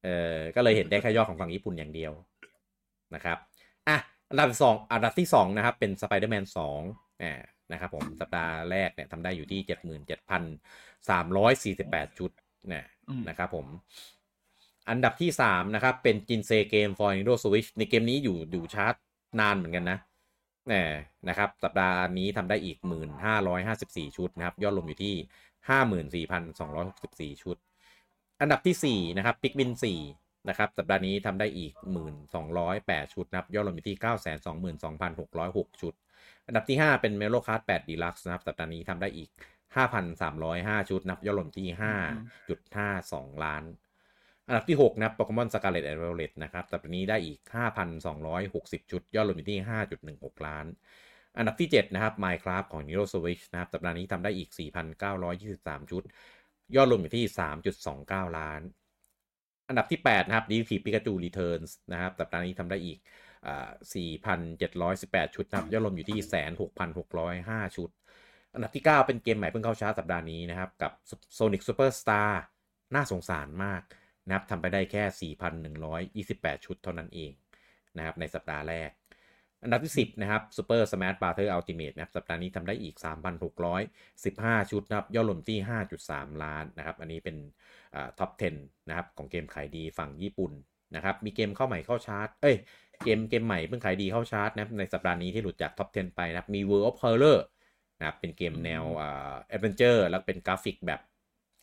Speaker 1: เออก็เลยเห็นได้แค่ยอดของฝั่งญี่ปุ่นอย่างเดียวนะครับอะอันดับสองอันดับที่สองนะครับ เป็น Spider-Man 2อ่านะครับผมสัปดาห์แรกเนี่ยทำได้อยู่ที่77,348ชุดนะนะครับผม อันดับที่3นะครับ เป็นจินเซเกม for Nintendo Switch ในเกมนี้อยู่อยู่ชาร์ตนานเหมือนกันนะนี่นะครับ สัปดาห์นี้ทำได้อีก 1,554 ชุดนะครับ ยอดรวมอยู่ที่ 54,264 ชุด อันดับที่ 4 นะครับปิกบิน 4 นะครับ สัปดาห์นี้ทำได้อีก 1,208 ชุดนะครับยอดรวมอยู่ที่ 922,606 ชุด อันดับที่ 5 เป็น m e l o Card 8 Deluxe นะครับ สัปดาห์นี้ทำได้อีก 5,305 ชุดนับยอดรวมที่ 5.52 ล้าน อันดับที่ 6 นะครับ Pokemon Scarlet and Violet นะครับ สัปดาห์นี้ได้อีก 5,260 ชุด ยอดรวมอยู่ที่ 5.16 ล้าน อันดับที่ 7 นะครับ Minecraft ของ Nintendo Switch นะครับ สัปดาห์นี้ทำได้อีก 4,923 ชุด ยอดรวมอยู่ที่ 3.29 ล้าน อันดับที่ 8 นะครับ Detective Pikachu Returns นะครับ สัปดาห์นี้ทำได้อีก 4,718 ชุดนะครับ ยอดรวมอยู่ที่ 106,605 ชุด อันดับที่ 9 เป็นเกมใหม่เพิ่งเข้าชาร์ตสัปดาห์นี้นะครับ กับ Sonic Superstar น่าสงสารมากนะครับทำไปได้แค่ 4,128 ชุดเท่านั้นเองนะครับในสัปดาห์แรก อันดับที่ 10 นะครับ Super Smash Bros Ultimate นะครับ สัปดาห์นี้ทำได้อีก 3,615 ชุดนะครับ ยอดรวมที่ 5.3 ล้านนะครับ อันนี้เป็น top 10 นะครับ ของเกมขายดีฝั่งญี่ปุ่นนะครับ มีเกมเข้าใหม่เข้าชาร์ต เอ้ย เกมเกมใหม่เพิ่งขายดีเข้าชาร์ตนะครับ ในสัปดาห์นี้ที่หลุดจาก top 10 ไปนะครับ มี World of Horror นะครับ เป็นเกมแนวอ่า adventure แล้วเป็นกราฟิกแบบ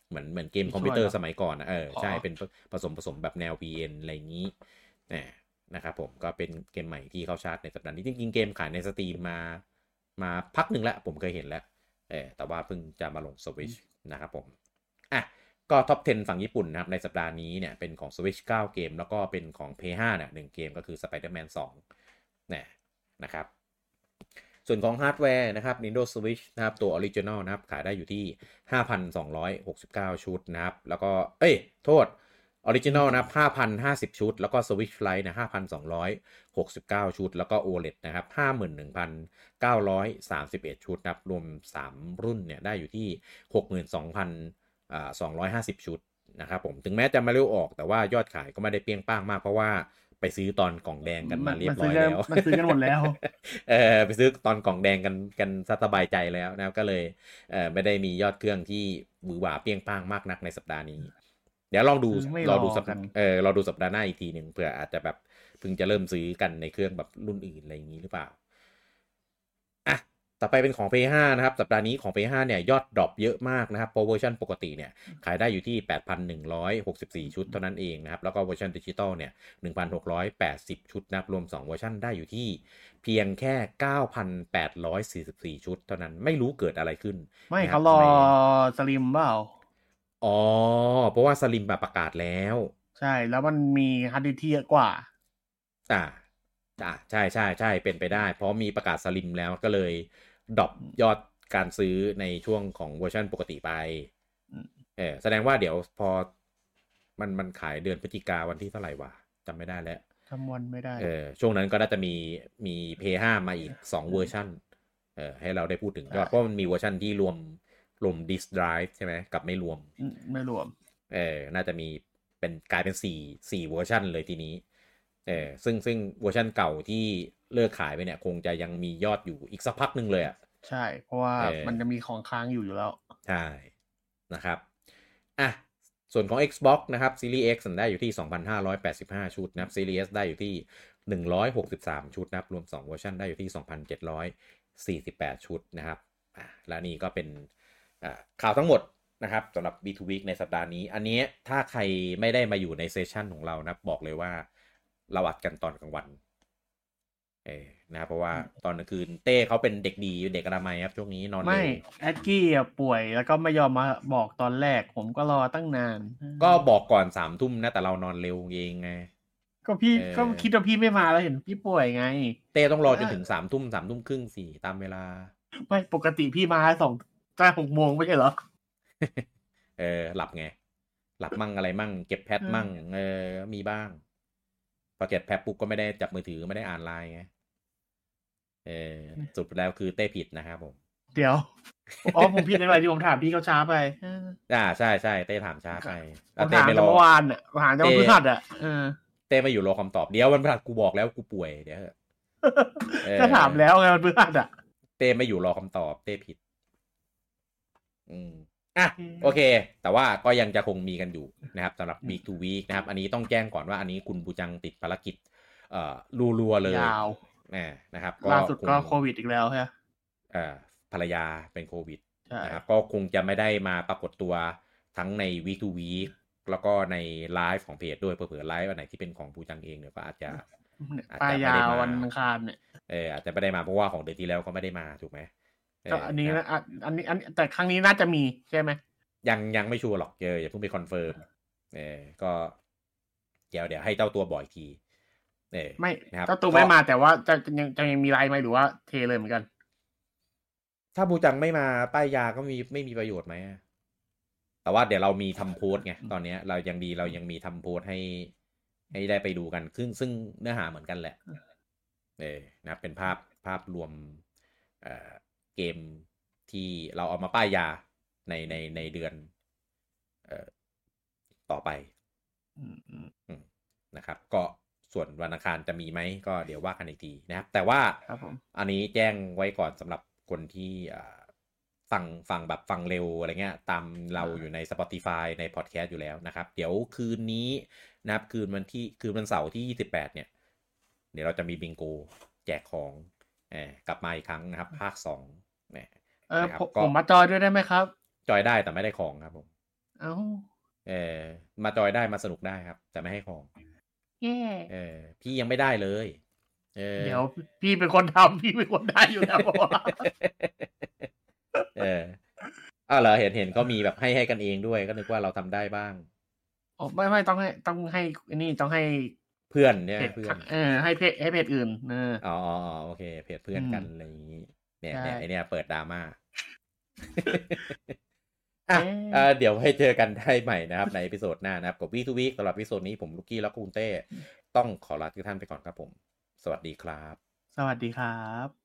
Speaker 1: เหมือนเหมือนเกมคอมพิวเตอร์สมัยก่อนนะเออ ใช่ เป็นผสมผสมแบบแนว VN อะไรอย่างนี้นะ ครับผมก็เป็นเกมใหม่ที่เข้าชาร์ตในสัปดาห์นี้จริงๆเกมขายใน Steam มามาพักหนึ่งแล้ว ผมเคยเห็นแล้วเออแต่ว่าเพิ่งจะมาลง Switch นะครับผมอะก็ top 10 ฝั่งญี่ปุ่นนะครับในสัปดาห์นี้เนี่ยเป็นของ Switch 9 เกม แล้วก็เป็นของ PS5 เนี่ยหนึ่งเกมก็คือ Spider-Man 2เนี่ยนะครับส่วนของฮาร์ดแวร์นะครับ Nintendo Switch นะครับตัว Original นะครับขายได้อยู่ที่ 5,269 ชุดนะครับแล้วก็เอ้ยโทษ Original นะครับ5,050 ชุด แล้วก็ Switch Lite นะ5,269 ชุด แล้วก็ OLED นะครับ 51,931 ชุดนะครับ รวม 3 รุ่นเนี่ย ได้อยู่ที่ 62,250 ชุดนะครับผม ถึงแม้จะมาเร็วออก แต่ว่ายอดขายก็ไม่ได้เปี้ยงป้างมาก เพราะว่าไปซื้อตอนกล่องแดงกันมาเรียบร้อยแล้ว
Speaker 2: มันซื้อกันหมดแล้ว
Speaker 1: เออไปซื้อตอนกล่องแดงกันกันสบายใจแล้วนะครับก็เลยเออไม่ได้มียอดเครื่องที่หวือหวาเปี้ยงป้างมากนักในสัปดาห์นี้ เดี๋ยวลองดูรอดูสัปเออรอดูสัปดาห์หน้าอีกทีหนึ่งเผื่ออาจจะแบบเพิ่งจะเริ่มซื้อกันในเครื่องแบบรุ่นอื่นอะไรอย่างนี้หรือเปล่าอะต่อไปเป็นของ PS5 นะครับ สัปดาห์นี้ของ p 5เนี่ยยอดดรอปเยอะมากนะครับเพราะเวอร์ชันปกติเนี่ยขายได้อยู่ที่ 8,164 ชุดเท่านั้นเองนะครับ แล้วก็เวอร์ชันดิจิตอลเนี่ย 1,680 ชุดนะครับรวม 2 เวอร์ชันได้อยู่ที่เพียงแค่ 9,844 ชุดเท่านั้นไม่รู้เกิดอะไรขึ้น
Speaker 2: ไม่
Speaker 1: นะครับ
Speaker 2: เขารอ
Speaker 1: ทำไม
Speaker 2: Slim เปล่า
Speaker 1: อ๋อ เพราะว่า Slim แบบประกาศแล้ว
Speaker 2: ใช่แล้วมันมีฮาร์ดดิสก์ที่เยอะกว่า
Speaker 1: อ่าอ่าใช่ใช่ใช่เป็นไปได้ เพราะมีประกาศ Slim แล้วก็เลย drop ยอดการซื้อในช่วงของเวอร์ชันปกติไป
Speaker 2: อืม
Speaker 1: เออแสดงว่าเดี๋ยวพอมันมันขายเดือนพฤศจิกาวันที่เท่าไหร่วะจำไม่ได้แล้ว
Speaker 2: จำวันไม่ได้
Speaker 1: เออช่วงนั้นก็น่าจะมีมี Play ห้ามาอีกสองเวอร์ชันเออให้เราได้พูดถึง
Speaker 2: ใช่
Speaker 1: ก็เพราะมันมีเวอร์ชันที่รวม รวม disc drive ใช่ไหมกับไม่รวม
Speaker 2: อืมไม่รวม
Speaker 1: เออ น่าจะมีเป็นกลายเป็นสี่สี่เวอร์ชันเลยทีนี้ เออ ซึ่งซึ่งเวอร์ชันเก่าที่เลิกขายไปเนี่ย คงจะยังมียอดอยู่อีกสักพักหนึ่งเลยอะ
Speaker 2: ใช่ เพราะว่า
Speaker 1: เออ
Speaker 2: มันจะมีของค้างอยู่อยู่แล้ว
Speaker 1: ใช่ นะครับ อะ ส่วนของ Xbox นะครับ Series X ได้อยู่ที่ 2,585 ชุดนะครับ Series S ได้อยู่ที่ 163 ชุดนะครับ รวม 2 เวอร์ชันได้อยู่ที่ 2,748 ชุดนะครับอะและนี่ก็เป็นอ่า ข่าวทั้งหมดนะครับสำหรับ B2 Week ในสัปดาห์นี้ อันนี้ถ้าใครไม่ได้มาอยู่ในเซสชันของเรานะบอกเลยว่าเราอัดกันตอนกลางวันเออนะครับเพราะว่าตอนกลางคืนเต้เขาเป็นเด็กดีเด็กอนามัยครับ ช่วงนี้นอนเร็ว
Speaker 2: ไม่แอดกี้อะป่วยแล้วก็ไม่ยอมมาบอกตอนแรก ผมก็รอตั้งนาน
Speaker 1: ก็บอกก่อนสามทุ่มนะแต่เรานอนเร็วเองไง
Speaker 2: ก็พี่
Speaker 1: เออ
Speaker 2: ก็คิดว่าพี่ไม่มาแล้วเห็นพี่ป่วยไง
Speaker 1: เต้ต้องรอจน
Speaker 2: เออ
Speaker 1: ถึงสามทุ่มสามทุ่มครึ่งสี่ตามเวลา
Speaker 2: ไม่ปกติพี่มาสอง จ้าหกโมงไม่ใช่เหรอ
Speaker 1: เออ หลับไง หลับมั่งอะไรมั่ง เก็บแพท
Speaker 2: เออ
Speaker 1: มั่ง เออ มีบ้าง พอเก็บแพทปุ๊บก็ไม่ได้จับมือถือไม่ได้อ่านไลน์ไง เออ สุดแล้วคือเต้ผิดนะครับผม
Speaker 2: เดี๋ยว อ๋อผมผิดในอะไรที่ผมถามพี่เขาช้าไปเออ
Speaker 1: อ่าใช่ใช่เต้ถามช้าไป
Speaker 2: ผ
Speaker 1: แล้ว
Speaker 2: ม
Speaker 1: เต้
Speaker 2: ถาม
Speaker 1: ไม่ร
Speaker 2: แต่
Speaker 1: อ
Speaker 2: เมื่อวานอะถามแต่วัน
Speaker 1: เต้
Speaker 2: พฤหัสอะเออ
Speaker 1: เต้ไม่อยู่รอคำตอบเดี๋ยววันพฤหัสกูบอกแล้วกูป่วยเดี๋ยวเถอะเออ
Speaker 2: ก็ถามแล้วไงวันพฤหัสอะ
Speaker 1: เต้ไม่อยู่รอคำตอบ เต้ผิด อืมอะ
Speaker 2: อืม
Speaker 1: โอเค แต่ว่าก็ยังจะคงมีกันอยู่นะครับสำหรับ week to week นะครับ อันนี้ต้องแจ้งก่อนว่าอันนี้คุณบูจังติดภารกิจ เอ่อรัวๆเลย
Speaker 2: ยาว
Speaker 1: นะนะครับ
Speaker 2: ล่าสุดก็
Speaker 1: ง
Speaker 2: โควิดอีกแล้วใช่ไหม
Speaker 1: เอ่อภรรยาเป็นโควิด
Speaker 2: ใช่
Speaker 1: นะครับก็คงจะไม่ได้มาปรากฏตัวทั้งใน week to week แล้วก็ในไลฟ์ของเพจด้วยเผื่อๆไลฟ์อันไหนที่เป็นของบูจังเองเนี่ยก็อาจจะ
Speaker 2: เนี่ย
Speaker 1: อาจจะ
Speaker 2: ปลาย
Speaker 1: ไม่
Speaker 2: ยา
Speaker 1: ได้มา
Speaker 2: วันอังคารเนี่ย
Speaker 1: เอออาจจะไม่ได้มาเพราะว่าของเดือนที่แล้วก็ไม่ได้มาถูกไหมเก็
Speaker 2: อันนี้
Speaker 1: ครั
Speaker 2: นะ
Speaker 1: บ
Speaker 2: อะอันนี้อันแต่ครั้งนี้น่าจะมีใช่ไหม
Speaker 1: ยังยังไม่ชัวร์หรอกเอออย่าเพิ่งไปคอนเฟิร์มเออก็เดี๋ยวเดี๋ยวให้เจ้าตัวบอกอีกทีเออ
Speaker 2: ไม่
Speaker 1: นะครับ
Speaker 2: เจ้าตัวไม่มาแต่ว่าจะจะยังจะยังมีไลน์ไหมหรือว่าเทเลยเหมือนกัน
Speaker 1: ถ้าบูจังไม่มาป้ายยาก็มีไม่มีประโยชน์ไหมอะแต่ว่าเดี๋ยวเรามีทำโพสต์ไงตอนเนี้ย เรายังดีเรายังมีทำโพสต์ให้ ให้ได้ไปดูกันซึ่งซึ่งเนื้อหาเหมือนกันแหละ เออนะครับเป็นภาพภาพรวม เอ่อ เกมที่เราเอามาป้ายยาในในในเดือนเอ่อต่อไป
Speaker 2: อืมอืม
Speaker 1: นะครับ ก็ส่วนวันอังคารจะมีไหมก็เดี๋ยวว่ากันอีกทีนะครับ แต่ว่า
Speaker 2: ครับผม
Speaker 1: อันนี้แจ้งไว้ก่อนสำหรับคนที่อ่าฟังฟังแบบฟังเร็วอะไรเงี้ย ตามเราอยู่ใน Spotify ในพอดแคสต์อยู่แล้วนะครับ เดี๋ยวคืนนี้นะครับ คืนวันที่คืนวันเสาร์ที่ 28 เนี่ย เดี๋ยวเราจะมีบิงโก แจกของเออกลับมาอีกครั้งนะครับ ภาค2เนี่ย
Speaker 2: เออ
Speaker 1: นะครับ
Speaker 2: ผม
Speaker 1: ก็
Speaker 2: ผมมาจอยด้วยได้ไหมครับ
Speaker 1: จอยได้แต่ไม่ได้ของครับผม
Speaker 2: เอ้า
Speaker 1: เออมาจอยได้มาสนุกได้ครับ แต่ไม่ให้ของ
Speaker 2: แย่
Speaker 1: เออ พี่ยังไม่ได้เลยเออ
Speaker 2: เดี๋ยวพี่เป็นคนทำพี่เป็นคนได้อยู่แล้ว
Speaker 1: เอออ้าวเหรอเห็นเห็นเขามีแบบให้ให้กันเองด้วยก็นึกว่าเราทำได้บ้าง
Speaker 2: โอ้ไม่ไม่ต้องให้ต้องให้นี่ต้องให้
Speaker 1: เพื่อนเนี่ย
Speaker 2: เพจ
Speaker 1: เพื่อน
Speaker 2: เออให้เพจให้เพจอื่นเออ
Speaker 1: อ๋ออ๋ออ๋อโอเคเพจเพื่อนกัน
Speaker 2: อืม
Speaker 1: อะไรอย่างนี้ เนี่ย
Speaker 2: ใช่
Speaker 1: เนี่ยไอเนี่ยเปิดดราม่าอะ
Speaker 2: เอ๊ะ
Speaker 1: เอ่อเดี๋ยวให้เจอกันได้ใหม่นะครับ ใน e อ i โซดหน้านะครับกับวีทูวีสำหรับอี i โซดนี้ผมลูกกี้แล้วก็คุณเต้ ต้องขอลาทุกท่านไปก่อนครับผม สวัสดีครับ
Speaker 2: สวัสดีครับ